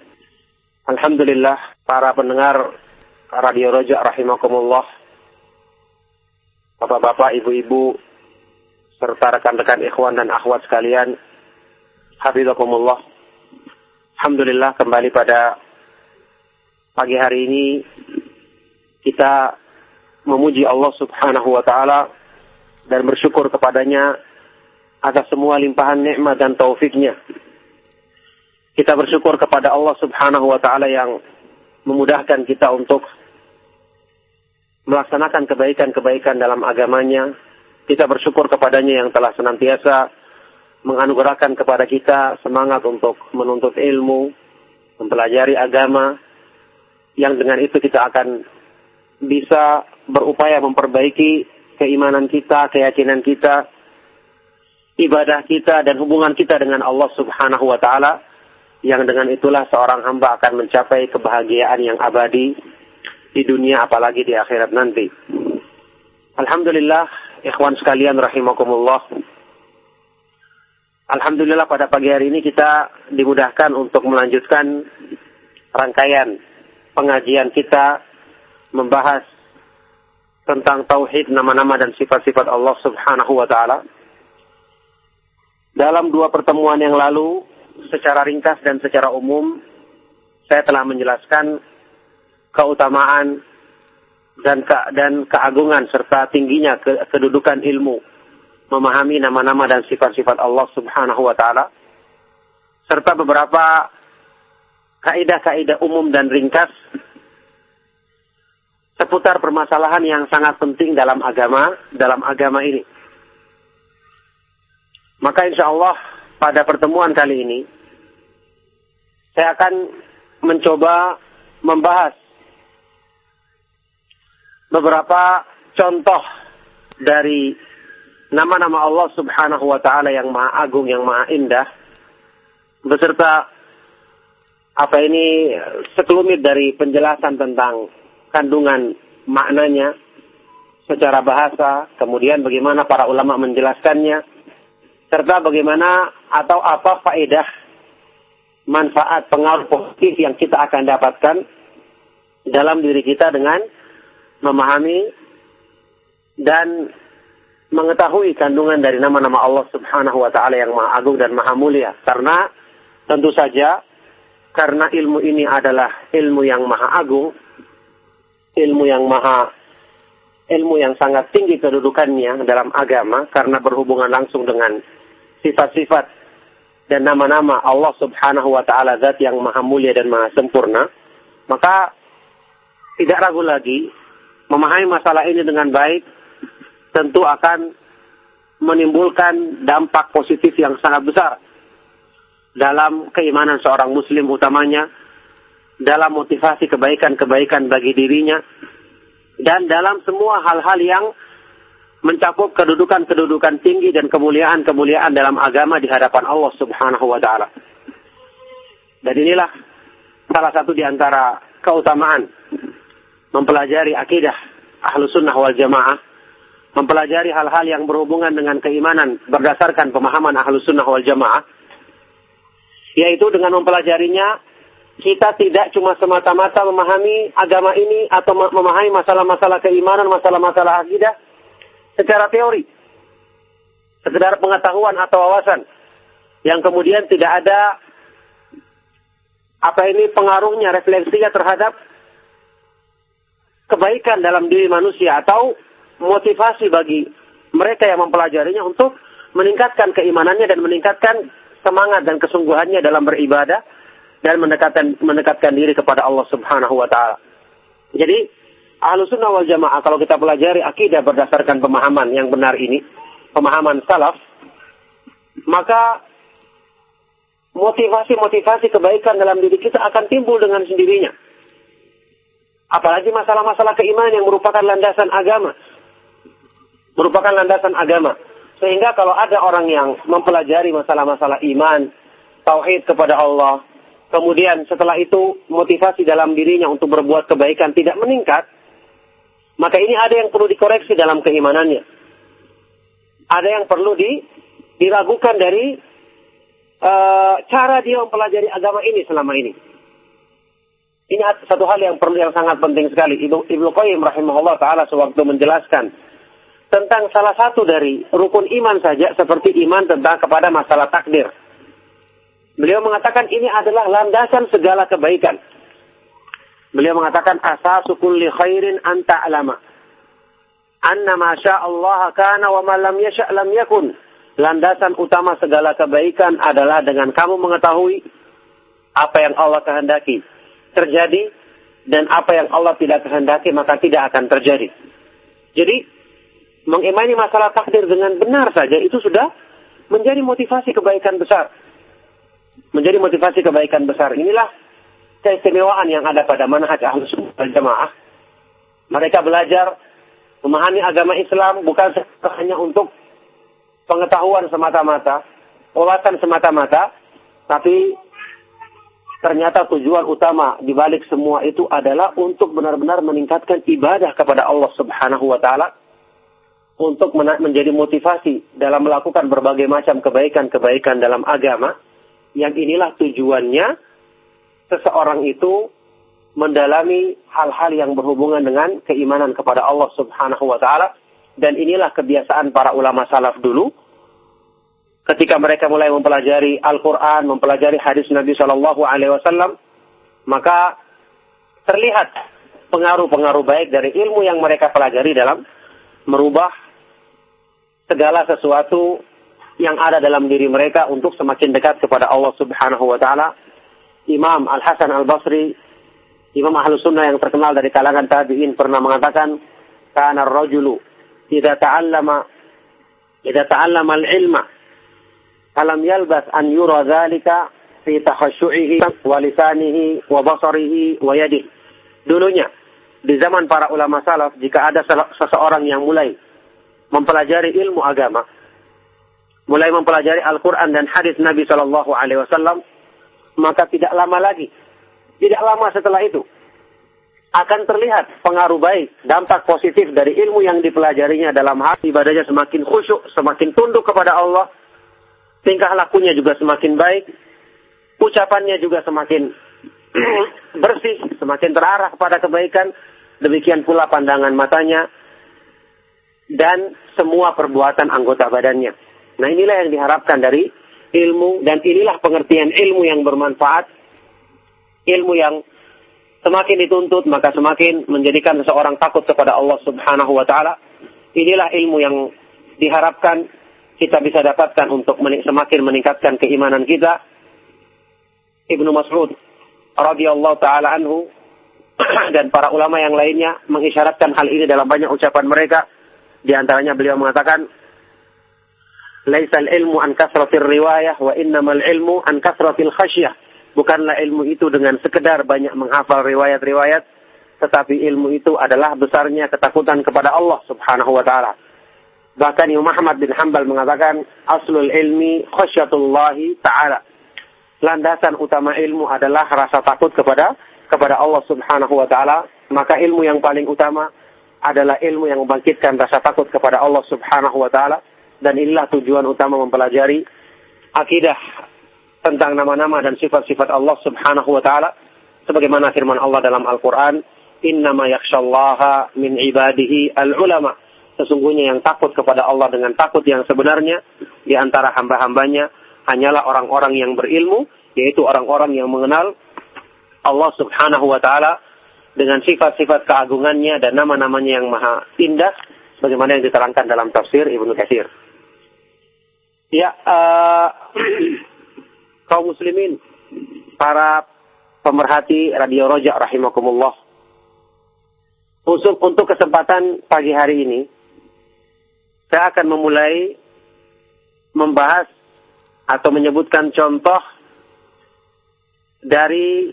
A: Alhamdulillah para pendengar Radio Roja rahimakumullah Bapak-bapak, ibu-ibu serta rekan-rekan ikhwan dan akhwat sekalian Hafizakumullah Alhamdulillah kembali pada pagi hari ini kita memuji Allah Subhanahu wa taala dan bersyukur kepadanya atas semua limpahan nikmat dan taufiknya. Kita bersyukur kepada Allah Subhanahu wa taala yang memudahkan kita untuk melaksanakan kebaikan-kebaikan dalam agamanya. Kita bersyukur kepadanya yang telah senantiasa menganugerahkan kepada kita semangat untuk menuntut ilmu, mempelajari agama, yang dengan itu kita akan bisa berupaya memperbaiki keimanan kita, keyakinan kita, ibadah kita dan hubungan kita dengan Allah Subhanahu wa taala yang dengan itulah seorang hamba akan mencapai kebahagiaan yang abadi di dunia apalagi di akhirat nanti. Alhamdulillah, ikhwan sekalian rahimakumullah. Alhamdulillah pada pagi hari ini kita dimudahkan untuk melanjutkan rangkaian pengajian kita membahas tentang tauhid nama-nama dan sifat-sifat Allah Subhanahu wa taala. Dalam dua pertemuan yang lalu, secara ringkas dan secara umum, saya telah menjelaskan keutamaan dan ke, dan keagungan serta tingginya ke, kedudukan ilmu memahami nama-nama dan sifat-sifat Allah Subhanahu wa taala serta beberapa kaidah-kaidah umum dan ringkas seputar permasalahan yang sangat penting dalam agama dalam agama ini. Maka insya Allah pada pertemuan kali ini saya akan mencoba membahas beberapa contoh dari nama-nama Allah Subhanahu wa taala yang Maha Agung, yang Maha Indah beserta apa ini sekelumit dari penjelasan tentang kandungan maknanya secara bahasa, kemudian bagaimana para ulama menjelaskannya, serta bagaimana atau apa faedah manfaat pengaruh positif yang kita akan dapatkan dalam diri kita dengan memahami dan mengetahui kandungan dari nama-nama Allah Subhanahu wa taala yang Maha Agung dan Maha Mulia. Karena tentu saja karena ilmu ini adalah ilmu yang Maha Agung ilmu yang maha ilmu yang sangat tinggi kedudukannya dalam agama karena berhubungan langsung dengan sifat-sifat dan nama-nama Allah Subhanahu wa taala zat yang maha mulia dan maha sempurna, maka tidak ragu lagi memahami masalah ini dengan baik tentu akan menimbulkan dampak positif yang sangat besar dalam keimanan seorang muslim utamanya dalam motivasi kebaikan-kebaikan bagi dirinya dan dalam semua hal-hal yang mencakup kedudukan-kedudukan tinggi dan kemuliaan-kemuliaan dalam agama di hadapan Allah Subhanahu wa taala. Dan inilah salah satu di antara keutamaan mempelajari akidah ahlu sunnah wal jamaah, mempelajari hal-hal yang berhubungan dengan keimanan berdasarkan pemahaman ahlu sunnah wal jamaah, yaitu dengan mempelajarinya kita tidak cuma semata-mata memahami agama ini atau memahami masalah-masalah keimanan, masalah-masalah akidah, secara teori. Sekedar pengetahuan atau wawasan. Yang kemudian tidak ada apa ini pengaruhnya, refleksinya terhadap kebaikan dalam diri manusia atau motivasi bagi mereka yang mempelajarinya untuk meningkatkan keimanannya dan meningkatkan semangat dan kesungguhannya dalam beribadah dan mendekatkan mendekatkan diri kepada Allah Subhanahu wa taala. Jadi ahlu sunnah wal jamaah kalau kita pelajari akidah berdasarkan pemahaman yang benar ini, pemahaman salaf, maka motivasi-motivasi kebaikan dalam diri kita akan timbul dengan sendirinya. Apalagi masalah-masalah keimanan yang merupakan landasan agama. Merupakan landasan agama. Sehingga kalau ada orang yang mempelajari masalah-masalah iman, tauhid kepada Allah, kemudian setelah itu motivasi dalam dirinya untuk berbuat kebaikan tidak meningkat, maka ini ada yang perlu dikoreksi dalam keimanannya. Ada yang perlu di, diragukan dari uh, cara dia mempelajari agama ini selama ini. Ini satu hal yang perlu yang sangat penting sekali. Ibnu Ibnu Qayyim rahimahullah taala sewaktu menjelaskan tentang salah satu dari rukun iman saja seperti iman tentang kepada masalah takdir. Beliau mengatakan ini adalah landasan segala kebaikan. Beliau mengatakan asasu kulli khairin anta alama. Anna ma Allah kana wa ma lam yasha lam yakun. landasan utama segala kebaikan adalah dengan kamu mengetahui apa yang Allah kehendaki terjadi dan apa yang Allah tidak kehendaki maka tidak akan terjadi. Jadi mengimani masalah takdir dengan benar saja itu sudah menjadi motivasi kebaikan besar. Menjadi motivasi kebaikan besar. Inilah keistimewaan yang ada pada manhaj ahlus sunnah jamaah. Mereka belajar memahami agama Islam bukan hanya untuk pengetahuan semata-mata, wawasan semata-mata, tapi ternyata tujuan utama di balik semua itu adalah untuk benar-benar meningkatkan ibadah kepada Allah Subhanahu wa taala untuk menjadi motivasi dalam melakukan berbagai macam kebaikan-kebaikan dalam agama yang inilah tujuannya seseorang itu mendalami hal-hal yang berhubungan dengan keimanan kepada Allah Subhanahu wa taala dan inilah kebiasaan para ulama salaf dulu ketika mereka mulai mempelajari Al-Qur'an, mempelajari hadis Nabi Shallallahu alaihi wasallam, maka terlihat pengaruh-pengaruh baik dari ilmu yang mereka pelajari dalam merubah segala sesuatu yang ada dalam diri mereka untuk semakin dekat kepada Allah Subhanahu wa taala. Imam Al Hasan Al Basri, Imam Ahlu Sunnah yang terkenal dari kalangan tabi'in pernah mengatakan, "Kana ar-rajulu idza ta'allama idza ta'allama al-ilma alam yalbas an yura dzalika fi takhashu'ihi wa lisanihi wa basarihi wa yadihi." Dulunya di zaman para ulama salaf jika ada seseorang yang mulai mempelajari ilmu agama, mulai mempelajari Al-Quran dan hadis Nabi Shallallahu Alaihi Wasallam, maka tidak lama lagi, tidak lama setelah itu akan terlihat pengaruh baik, dampak positif dari ilmu yang dipelajarinya dalam hati ibadahnya semakin khusyuk, semakin tunduk kepada Allah, tingkah lakunya juga semakin baik, ucapannya juga semakin bersih, semakin terarah kepada kebaikan, demikian pula pandangan matanya, dan semua perbuatan anggota badannya. Nah inilah yang diharapkan dari ilmu dan inilah pengertian ilmu yang bermanfaat, ilmu yang semakin dituntut maka semakin menjadikan seseorang takut kepada Allah Subhanahu wa taala. Inilah ilmu yang diharapkan kita bisa dapatkan untuk semakin meningkatkan keimanan kita. Ibnu Mas'ud radhiyallahu taala anhu dan para ulama yang lainnya mengisyaratkan hal ini dalam banyak ucapan mereka di antaranya beliau mengatakan, Laisal ilmu an kasratir riwayah wa innamal ilmu an kasratil khasyah. Bukanlah ilmu itu dengan sekedar banyak menghafal riwayat-riwayat, tetapi ilmu itu adalah besarnya ketakutan kepada Allah Subhanahu wa taala. Bahkan Imam Muhammad bin Hambal mengatakan, aslul ilmi khasyatullahi ta'ala. Landasan utama ilmu adalah rasa takut kepada kepada Allah Subhanahu wa taala. Maka ilmu yang paling utama adalah ilmu yang membangkitkan rasa takut kepada Allah Subhanahu wa taala dan inilah tujuan utama mempelajari akidah tentang nama-nama dan sifat-sifat Allah Subhanahu wa taala sebagaimana firman Allah dalam Al-Qur'an innama yakhshallaha min ibadihi al-ulama sesungguhnya yang takut kepada Allah dengan takut yang sebenarnya di antara hamba-hambanya hanyalah orang-orang yang berilmu yaitu orang-orang yang mengenal Allah Subhanahu wa taala dengan sifat-sifat keagungannya dan nama-namanya yang maha indah sebagaimana yang diterangkan dalam tafsir Ibnu Katsir. Ya, uh, kaum muslimin, para pemerhati Radio Rojak rahimakumullah. Untuk, untuk kesempatan pagi hari ini, saya akan memulai membahas atau menyebutkan contoh dari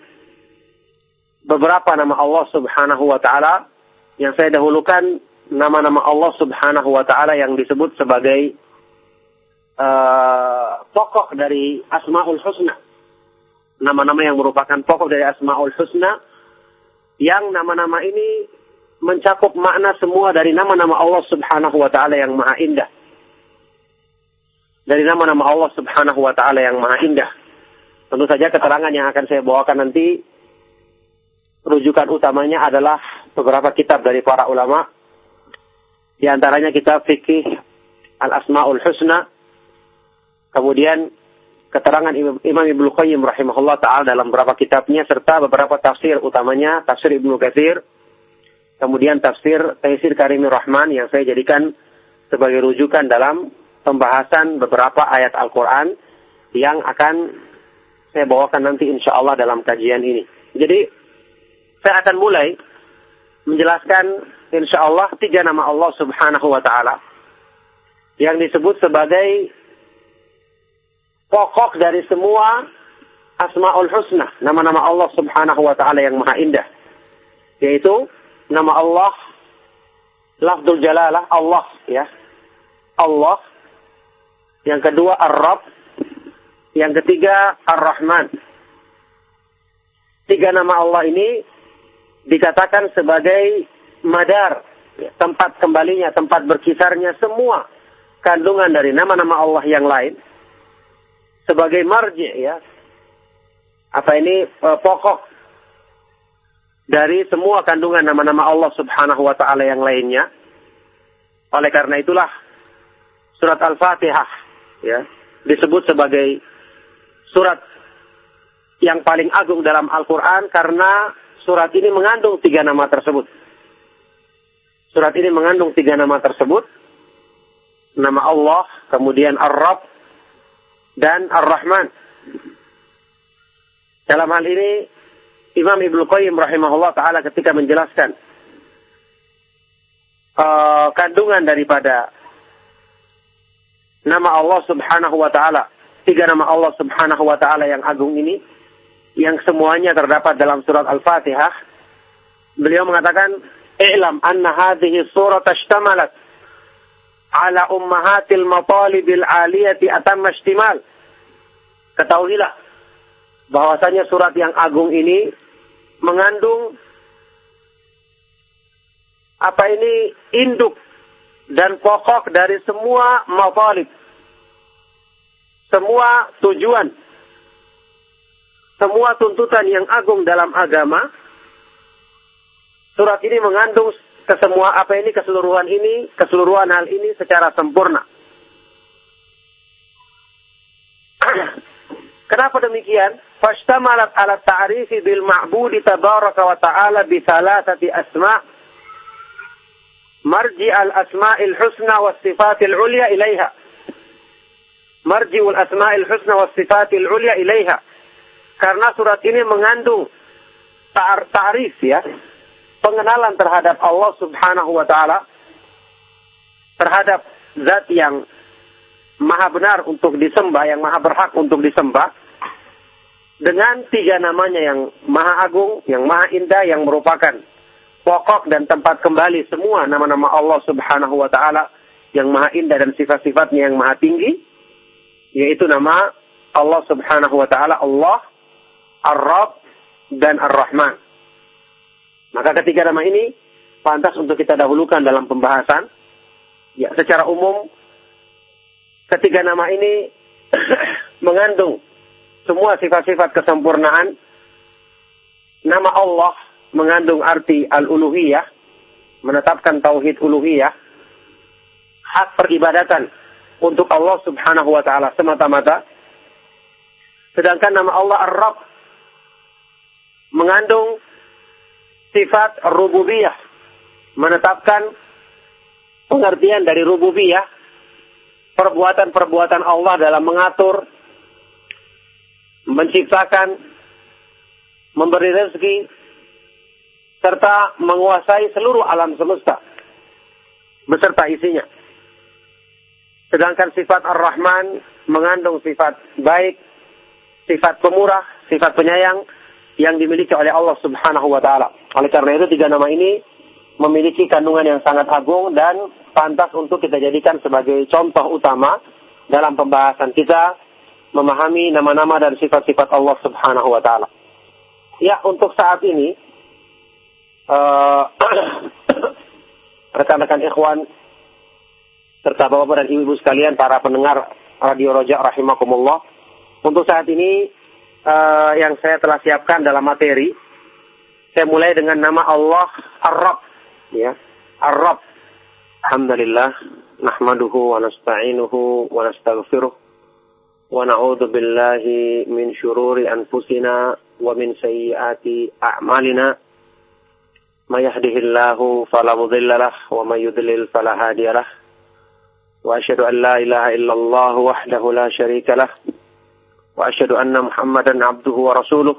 A: beberapa nama Allah Subhanahu wa taala yang saya dahulukan nama-nama Allah Subhanahu wa taala yang disebut sebagai uh, pokok dari Asmaul Husna. Nama-nama yang merupakan pokok dari Asmaul Husna yang nama-nama ini mencakup makna semua dari nama-nama Allah Subhanahu wa taala yang maha indah. Dari nama-nama Allah Subhanahu wa taala yang maha indah. Tentu saja keterangan yang akan saya bawakan nanti rujukan utamanya adalah beberapa kitab dari para ulama. Di antaranya kitab fikih Al-Asma'ul Husna. Kemudian keterangan Imam Ibnu Qayyim rahimahullah taala dalam beberapa kitabnya serta beberapa tafsir utamanya tafsir Ibnu Katsir. Kemudian tafsir Taisir Karimur Rahman yang saya jadikan sebagai rujukan dalam pembahasan beberapa ayat Al-Quran yang akan saya bawakan nanti insya Allah dalam kajian ini. Jadi saya akan mulai menjelaskan insya Allah tiga nama Allah subhanahu wa ta'ala yang disebut sebagai pokok dari semua Asma'ul Husna, nama-nama Allah subhanahu wa ta'ala yang maha indah. Yaitu nama Allah, lafzul jalalah, Allah ya. Allah. Yang kedua Ar-Rab. Yang ketiga Ar-Rahman. Tiga nama Allah ini dikatakan sebagai madar, ya, tempat kembalinya, tempat berkisarnya semua kandungan dari nama-nama Allah yang lain sebagai marji ya. Apa ini e, pokok dari semua kandungan nama-nama Allah Subhanahu wa taala yang lainnya. Oleh karena itulah surat Al-Fatihah ya disebut sebagai surat yang paling agung dalam Al-Qur'an karena surat ini mengandung tiga nama tersebut. Surat ini mengandung tiga nama tersebut. Nama Allah, kemudian Ar-Rabb, dan Ar-Rahman. Dalam hal ini Imam Ibnu Qayyim rahimahullah taala ketika menjelaskan uh, kandungan daripada nama Allah Subhanahu wa taala, tiga nama Allah Subhanahu wa taala yang agung ini yang semuanya terdapat dalam surat Al-Fatihah. Beliau mengatakan, "I'lam anna hadhihi surat ishtamalat ala ummahatil matalibil aliyati atamma istimal. Ketahuilah bahwasanya surat yang agung ini mengandung apa ini induk dan pokok dari semua matalib. Semua tujuan. Semua tuntutan yang agung dalam agama. Surat ini mengandung kesemua apa ini keseluruhan ini, keseluruhan hal ini secara sempurna. Kenapa demikian? Fashtamalat ala ta'rifi bil ma'budi tabaraka wa ta'ala bi thalathati asma' marji al asma'il husna wa sifatil ulya ilaiha. Marji al asma'il husna wa sifatil ulya ilaiha. Karena surat ini mengandung ta'rif ya, pengenalan terhadap Allah Subhanahu wa taala terhadap zat yang maha benar untuk disembah, yang maha berhak untuk disembah dengan tiga namanya yang maha agung, yang maha indah yang merupakan pokok dan tempat kembali semua nama-nama Allah Subhanahu wa taala yang maha indah dan sifat-sifatnya yang maha tinggi yaitu nama Allah Subhanahu wa taala Allah Ar-Rabb dan Ar-Rahman. Maka ketiga nama ini pantas untuk kita dahulukan dalam pembahasan. Ya, secara umum ketiga nama ini mengandung semua sifat-sifat kesempurnaan. Nama Allah mengandung arti al-uluhiyah, menetapkan tauhid uluhiyah, hak peribadatan untuk Allah Subhanahu wa taala semata-mata. Sedangkan nama Allah Ar-Rabb mengandung sifat rububiyah. Menetapkan pengertian dari rububiyah. Perbuatan-perbuatan Allah dalam mengatur, menciptakan, memberi rezeki, serta menguasai seluruh alam semesta beserta isinya. Sedangkan sifat Ar-Rahman mengandung sifat baik, sifat pemurah, sifat penyayang, yang dimiliki oleh Allah Subhanahu wa taala. Oleh karena itu tiga nama ini memiliki kandungan yang sangat agung dan pantas untuk kita jadikan sebagai contoh utama dalam pembahasan kita memahami nama-nama dan sifat-sifat Allah Subhanahu wa taala. Ya, untuk saat ini uh, rekan-rekan ikhwan serta bapak-bapak dan ibu-ibu sekalian para pendengar Radio Roja rahimakumullah. Untuk saat ini uh, yang saya telah siapkan dalam materi. Saya mulai dengan nama Allah Ar-Rabb. Ya. Ar-Rabb. Alhamdulillah. Nahmaduhu wa nasta'inuhu wa nastaghfiruh. Wa na'udhu billahi min syururi anfusina wa min sayyiati a'malina. ما يهده الله فلا wa له ومن يضلل فلا هادي له واشهد ان لا اله الا la وحده Wa شريك anna Muhammadan abduhu wa rasuluh.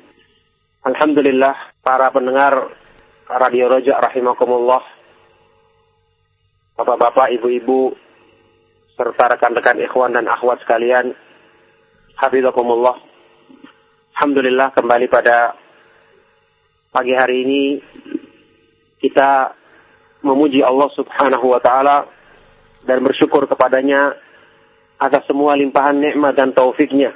A: Alhamdulillah para pendengar Radio Roja rahimakumullah Bapak-bapak, ibu-ibu serta rekan-rekan ikhwan dan akhwat sekalian Habibakumullah Alhamdulillah kembali pada pagi hari ini kita memuji Allah Subhanahu wa taala dan bersyukur kepadanya atas semua limpahan nikmat dan taufiknya.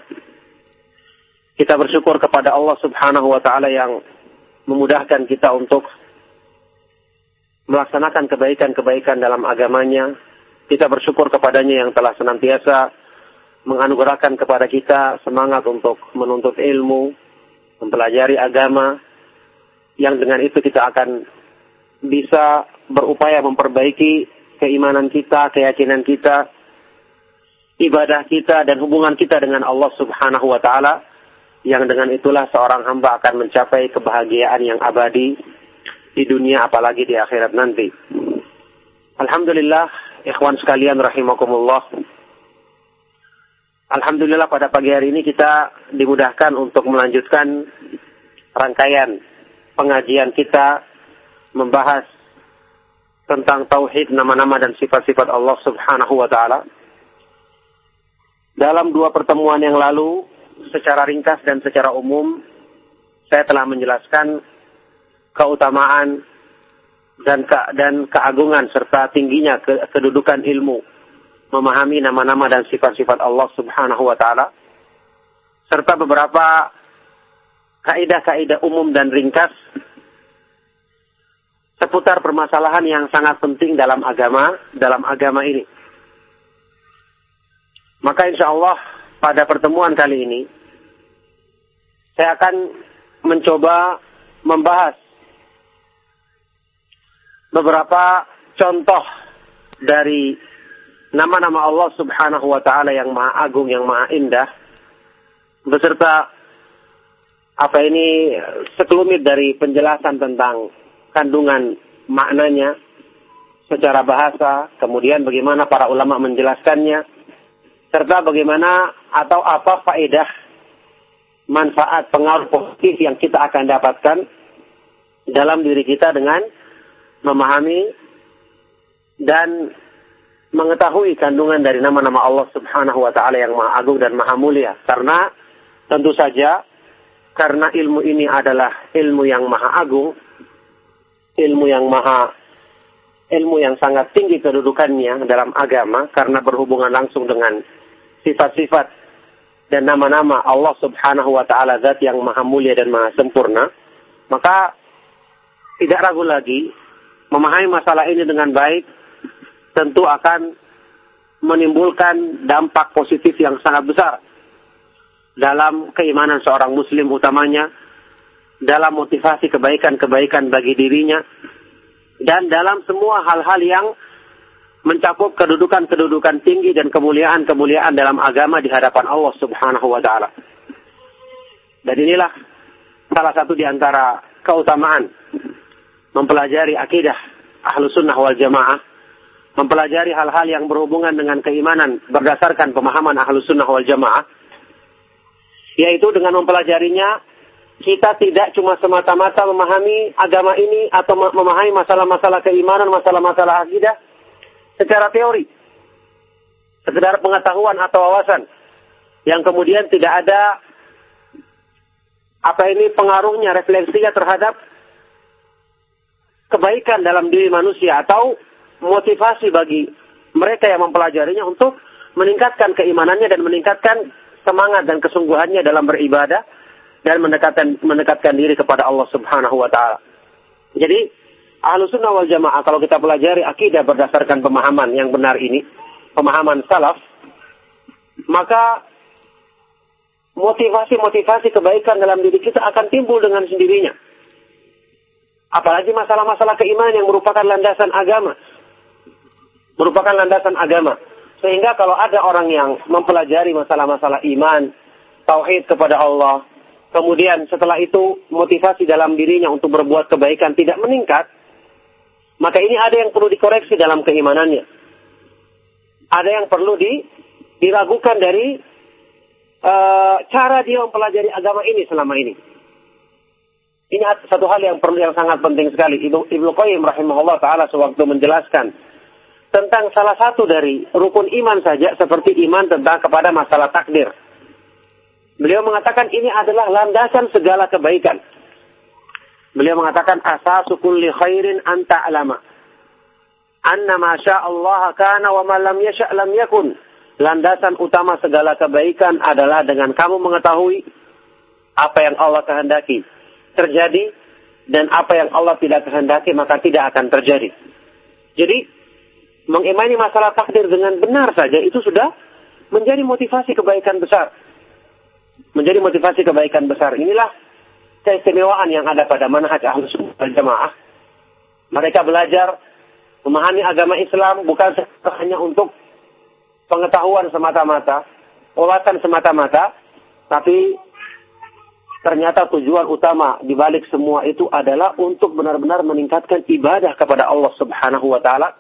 A: Kita bersyukur kepada Allah Subhanahu wa taala yang memudahkan kita untuk melaksanakan kebaikan-kebaikan dalam agamanya. Kita bersyukur kepadanya yang telah senantiasa menganugerahkan kepada kita semangat untuk menuntut ilmu, mempelajari agama, yang dengan itu kita akan bisa berupaya memperbaiki keimanan kita, keyakinan kita, ibadah kita dan hubungan kita dengan Allah Subhanahu wa taala yang dengan itulah seorang hamba akan mencapai kebahagiaan yang abadi di dunia apalagi di akhirat nanti. Alhamdulillah, ikhwan sekalian rahimakumullah. Alhamdulillah pada pagi hari ini kita dimudahkan untuk melanjutkan rangkaian pengajian kita membahas tentang tauhid nama-nama dan sifat-sifat Allah Subhanahu wa taala. Dalam dua pertemuan yang lalu, secara ringkas dan secara umum, saya telah menjelaskan keutamaan dan ke, dan keagungan serta tingginya ke, kedudukan ilmu memahami nama-nama dan sifat-sifat Allah Subhanahu wa taala serta beberapa kaidah-kaidah umum dan ringkas seputar permasalahan yang sangat penting dalam agama, dalam agama ini. Maka insya Allah pada pertemuan kali ini, saya akan mencoba membahas beberapa contoh dari nama-nama Allah subhanahu wa ta'ala yang maha agung, yang maha indah, beserta apa ini sekelumit dari penjelasan tentang kandungan maknanya secara bahasa, kemudian bagaimana para ulama menjelaskannya, serta bagaimana atau apa faedah manfaat pengaruh positif yang kita akan dapatkan dalam diri kita dengan memahami dan mengetahui kandungan dari nama-nama Allah Subhanahu wa taala yang Maha Agung dan Maha Mulia. Karena tentu saja karena ilmu ini adalah ilmu yang Maha Agung, ilmu yang maha ilmu yang sangat tinggi kedudukannya dalam agama karena berhubungan langsung dengan sifat-sifat dan nama-nama Allah Subhanahu wa taala zat yang maha mulia dan maha sempurna maka tidak ragu lagi memahami masalah ini dengan baik tentu akan menimbulkan dampak positif yang sangat besar dalam keimanan seorang muslim utamanya dalam motivasi kebaikan-kebaikan bagi dirinya dan dalam semua hal-hal yang mencakup kedudukan-kedudukan tinggi dan kemuliaan-kemuliaan dalam agama di hadapan Allah Subhanahu wa taala. Dan inilah salah satu di antara keutamaan mempelajari akidah ahlu sunnah wal jamaah, mempelajari hal-hal yang berhubungan dengan keimanan berdasarkan pemahaman ahlu sunnah wal jamaah, yaitu dengan mempelajarinya kita tidak cuma semata-mata memahami agama ini atau memahami masalah-masalah keimanan, masalah-masalah akidah secara teori. sekedar pengetahuan atau wawasan yang kemudian tidak ada apa ini pengaruhnya, refleksinya terhadap kebaikan dalam diri manusia atau motivasi bagi mereka yang mempelajarinya untuk meningkatkan keimanannya dan meningkatkan semangat dan kesungguhannya dalam beribadah dan mendekatkan mendekatkan diri kepada Allah Subhanahu wa taala. Jadi, Ahlus Sunnah wal Jamaah kalau kita pelajari akidah berdasarkan pemahaman yang benar ini, pemahaman salaf, maka motivasi-motivasi kebaikan dalam diri kita akan timbul dengan sendirinya. Apalagi masalah-masalah keimanan yang merupakan landasan agama. Merupakan landasan agama. Sehingga kalau ada orang yang mempelajari masalah-masalah iman, tauhid kepada Allah, kemudian setelah itu motivasi dalam dirinya untuk berbuat kebaikan tidak meningkat, maka ini ada yang perlu dikoreksi dalam keimanannya. Ada yang perlu di, diragukan dari uh, cara dia mempelajari agama ini selama ini. Ini satu hal yang perlu yang sangat penting sekali. Ibnu Ibnu Qayyim rahimahullah taala sewaktu menjelaskan tentang salah satu dari rukun iman saja seperti iman tentang kepada masalah takdir. Beliau mengatakan ini adalah landasan segala kebaikan. Beliau mengatakan asasu kulli khairin anta alama. Anna ma Allah kana wa ma lam yasha' lam yakun landasan utama segala kebaikan adalah dengan kamu mengetahui apa yang Allah kehendaki terjadi dan apa yang Allah tidak kehendaki maka tidak akan terjadi. Jadi mengimani masalah takdir dengan benar saja itu sudah menjadi motivasi kebaikan besar. Menjadi motivasi kebaikan besar. Inilah keistimewaan yang ada pada manhaj ahlus sunnah jamaah. Mereka belajar memahami agama Islam bukan hanya untuk pengetahuan semata-mata, wawasan semata-mata, tapi ternyata tujuan utama di balik semua itu adalah untuk benar-benar meningkatkan ibadah kepada Allah Subhanahu wa taala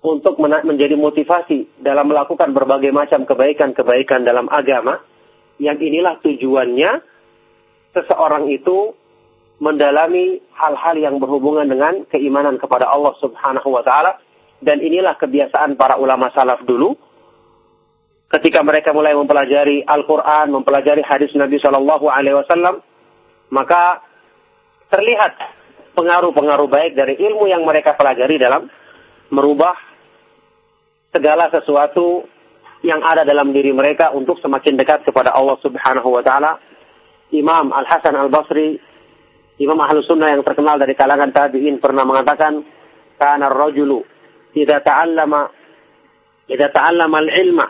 A: untuk menjadi motivasi dalam melakukan berbagai macam kebaikan-kebaikan dalam agama yang inilah tujuannya seseorang itu mendalami hal-hal yang berhubungan dengan keimanan kepada Allah Subhanahu wa taala dan inilah kebiasaan para ulama salaf dulu ketika mereka mulai mempelajari Al-Qur'an, mempelajari hadis Nabi Shallallahu alaihi wasallam, maka terlihat pengaruh-pengaruh baik dari ilmu yang mereka pelajari dalam merubah segala sesuatu yang ada dalam diri mereka untuk semakin dekat kepada Allah Subhanahu wa taala. Imam Al-Hasan Al-Basri, Imam Ahlus Sunnah yang terkenal dari kalangan tabi'in pernah mengatakan, karena rojulu tidak ta'allama tidak ta'allama al-ilma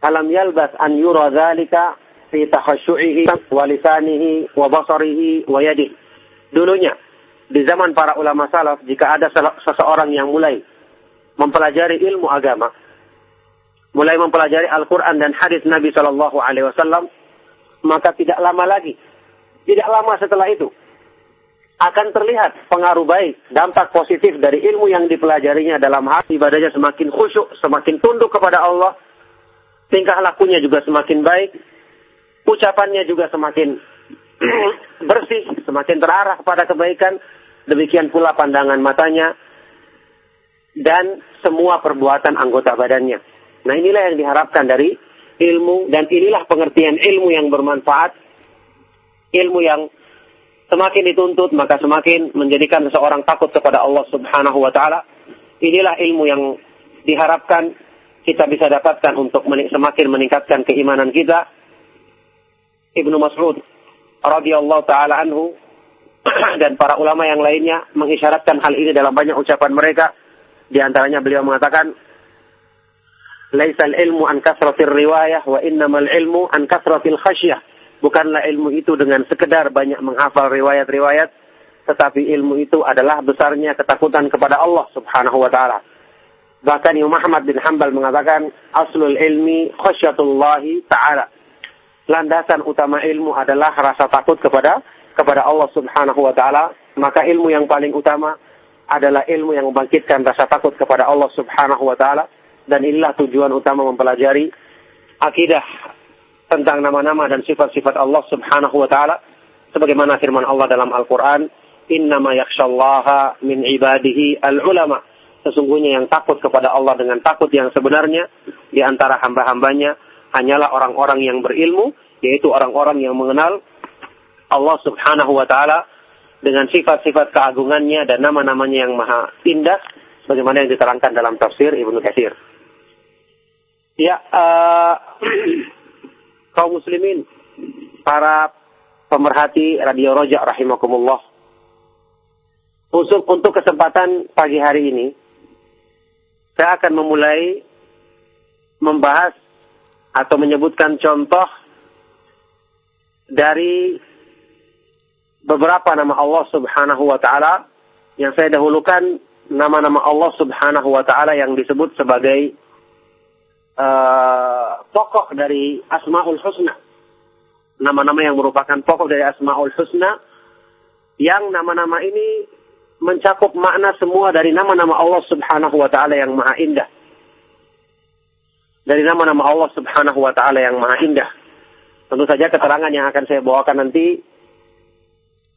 A: alam yalbas an yura dzalika fi takhashu'ihi wa lisanihi wa basarihi wa yadihi. Dulunya di zaman para ulama salaf jika ada seseorang yang mulai mempelajari ilmu agama, mulai mempelajari Al-Qur'an dan hadis Nabi Shallallahu alaihi wasallam, maka tidak lama lagi tidak lama setelah itu akan terlihat pengaruh baik, dampak positif dari ilmu yang dipelajarinya dalam hati ibadahnya semakin khusyuk, semakin tunduk kepada Allah, tingkah lakunya juga semakin baik, ucapannya juga semakin bersih, semakin terarah kepada kebaikan, demikian pula pandangan matanya, dan semua perbuatan anggota badannya. Nah inilah yang diharapkan dari ilmu, dan inilah pengertian ilmu yang bermanfaat, ilmu yang semakin dituntut maka semakin menjadikan seseorang takut kepada Allah Subhanahu wa taala. Inilah ilmu yang diharapkan kita bisa dapatkan untuk semakin meningkatkan keimanan kita. Ibnu Mas'ud radhiyallahu taala anhu dan para ulama yang lainnya mengisyaratkan hal ini dalam banyak ucapan mereka. Di antaranya beliau mengatakan, "Laisal ilmu an kasratir riwayah wa innamal ilmu an kasratil khasyah." Bukanlah ilmu itu dengan sekedar banyak menghafal riwayat-riwayat, tetapi ilmu itu adalah besarnya ketakutan kepada Allah Subhanahu wa taala. Bahkan Imam Muhammad bin Hambal mengatakan aslul ilmi khasyatullahi taala. Landasan utama ilmu adalah rasa takut kepada kepada Allah Subhanahu wa taala, maka ilmu yang paling utama adalah ilmu yang membangkitkan rasa takut kepada Allah Subhanahu wa taala dan inilah tujuan utama mempelajari akidah tentang nama-nama dan sifat-sifat Allah Subhanahu wa taala sebagaimana firman Allah dalam Al-Qur'an innama yakhshallaha min ibadihi al-ulama Sesungguhnya yang takut kepada Allah dengan takut yang sebenarnya di antara hamba-hambanya hanyalah orang-orang yang berilmu, yaitu orang-orang yang mengenal Allah Subhanahu wa taala dengan sifat-sifat keagungannya dan nama-namanya yang maha indah sebagaimana yang diterangkan dalam tafsir Ibnu Katsir. Ya, uh, kaum muslimin, para pemerhati Radio Roja rahimakumullah. Untuk, untuk kesempatan pagi hari ini, saya akan memulai membahas atau menyebutkan contoh dari beberapa nama Allah Subhanahu wa taala yang saya dahulukan nama-nama Allah Subhanahu wa taala yang disebut sebagai pokok dari Asmaul Husna. Nama-nama yang merupakan pokok dari Asmaul Husna yang nama-nama ini mencakup makna semua dari nama-nama Allah Subhanahu wa taala yang maha indah. Dari nama-nama Allah Subhanahu wa taala yang maha indah. Tentu saja keterangan yang akan saya bawakan nanti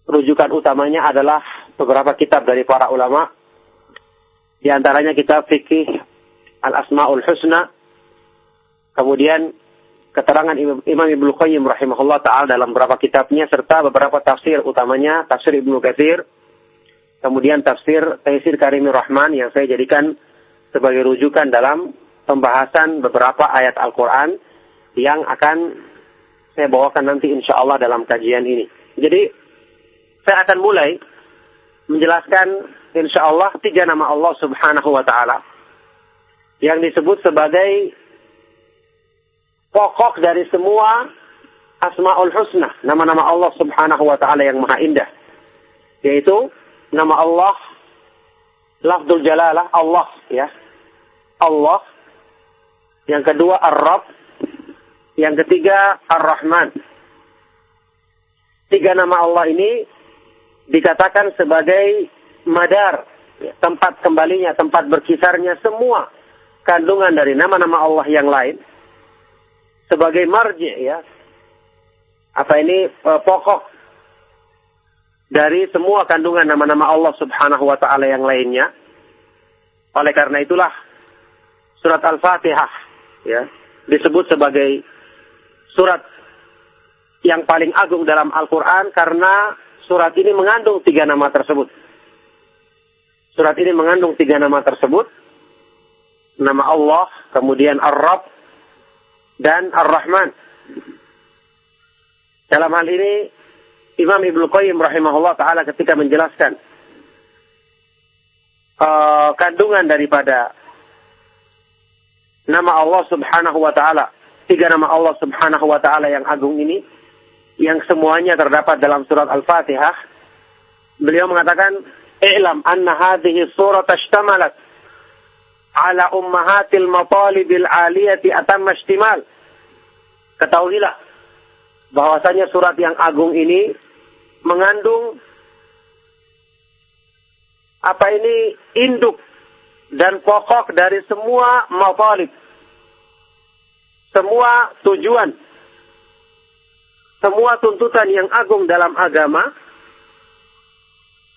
A: rujukan utamanya adalah beberapa kitab dari para ulama. Di antaranya kitab fikih Al-Asmaul Husna. Kemudian keterangan Imam Ibnu Qayyim rahimahullah taala dalam beberapa kitabnya serta beberapa tafsir utamanya tafsir Ibnu Katsir kemudian tafsir Taisir Karimir Rahman yang saya jadikan sebagai rujukan dalam pembahasan beberapa ayat Al-Quran yang akan saya bawakan nanti insya Allah dalam kajian ini. Jadi saya akan mulai menjelaskan insya Allah tiga nama Allah subhanahu wa ta'ala yang disebut sebagai pokok dari semua Asma'ul Husna, nama-nama Allah subhanahu wa ta'ala yang maha indah. Yaitu nama Allah lafzul jalalah Allah ya. Allah. Yang kedua Ar-Rabb. Yang ketiga Ar-Rahman. Tiga nama Allah ini dikatakan sebagai madar, ya, tempat kembalinya, tempat berkisarnya semua kandungan dari nama-nama Allah yang lain sebagai marji ya. Apa ini eh, pokok dari semua kandungan nama-nama Allah Subhanahu wa taala yang lainnya. Oleh karena itulah surat Al-Fatihah ya disebut sebagai surat yang paling agung dalam Al-Qur'an karena surat ini mengandung tiga nama tersebut. Surat ini mengandung tiga nama tersebut. Nama Allah, kemudian Ar-Rabb dan Ar-Rahman. Dalam hal ini Imam Ibnu Qayyim rahimahullah taala ketika menjelaskan uh, kandungan daripada nama Allah Subhanahu wa taala, tiga nama Allah Subhanahu wa taala yang agung ini yang semuanya terdapat dalam surat Al-Fatihah. Beliau mengatakan, "I'lam anna hadhihi surat ishtamalat ala ummahatil matalibil aliyati atamma ishtimal." Ketahuilah bahwasanya surat yang agung ini mengandung apa ini induk dan pokok dari semua matalib. Semua tujuan. Semua tuntutan yang agung dalam agama.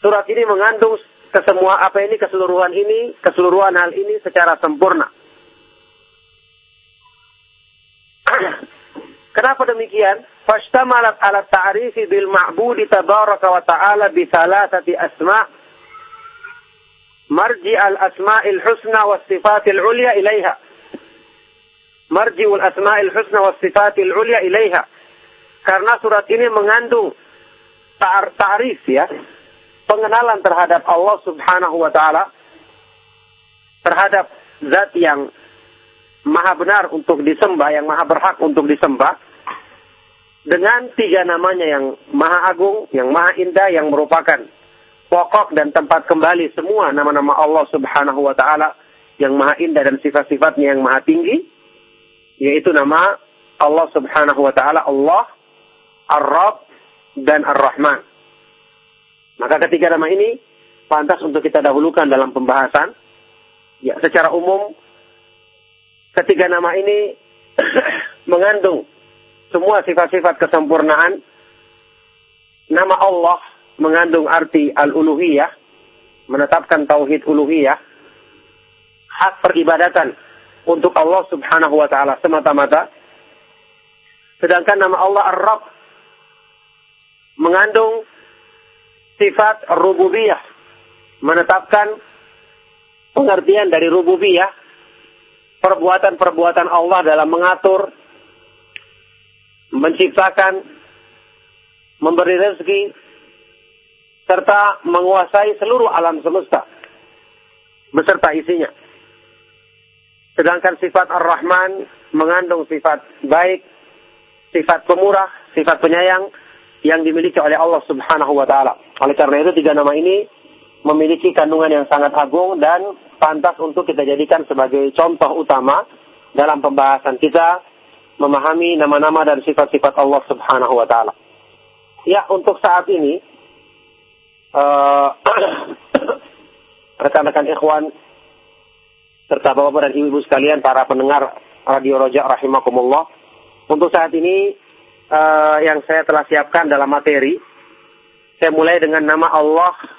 A: Surat ini mengandung kesemua apa ini keseluruhan ini, keseluruhan hal ini secara sempurna. Kenapa demikian? Fashtamalat ala ta'rifi bil ma'budi tabaraka wa ta'ala bi thalathati asma' marji al asma'il husna wa sifatil ulya ilaiha. Marji al asma'il husna wa sifatil ulya ilaiha. Karena surat ini mengandung ta'rif ya, pengenalan terhadap Allah Subhanahu wa taala terhadap zat yang maha benar untuk disembah, yang maha berhak untuk disembah, dengan tiga namanya yang maha agung, yang maha indah, yang merupakan pokok dan tempat kembali semua nama-nama Allah subhanahu wa ta'ala yang maha indah dan sifat-sifatnya yang maha tinggi, yaitu nama Allah subhanahu wa ta'ala Allah, Ar-Rab, dan Ar-Rahman. Maka ketiga nama ini pantas untuk kita dahulukan dalam pembahasan. Ya, secara umum ketiga nama ini mengandung semua sifat-sifat kesempurnaan. Nama Allah mengandung arti al-uluhiyah, menetapkan tauhid uluhiyah, hak peribadatan untuk Allah Subhanahu wa taala semata-mata. Sedangkan nama Allah Ar-Rabb mengandung sifat rububiyah, menetapkan pengertian dari rububiyah, perbuatan-perbuatan Allah dalam mengatur, menciptakan, memberi rezeki, serta menguasai seluruh alam semesta beserta isinya. Sedangkan sifat Ar-Rahman mengandung sifat baik, sifat pemurah, sifat penyayang yang dimiliki oleh Allah Subhanahu wa taala. Oleh karena itu tiga nama ini memiliki kandungan yang sangat agung dan pantas untuk kita jadikan sebagai contoh utama dalam pembahasan kita memahami nama-nama dan sifat-sifat Allah Subhanahu wa taala. Ya, untuk saat ini uh, rekan-rekan ikhwan serta bapak-bapak dan ibu-ibu sekalian para pendengar Radio Rojak rahimakumullah. Untuk saat ini uh, yang saya telah siapkan dalam materi saya mulai dengan nama Allah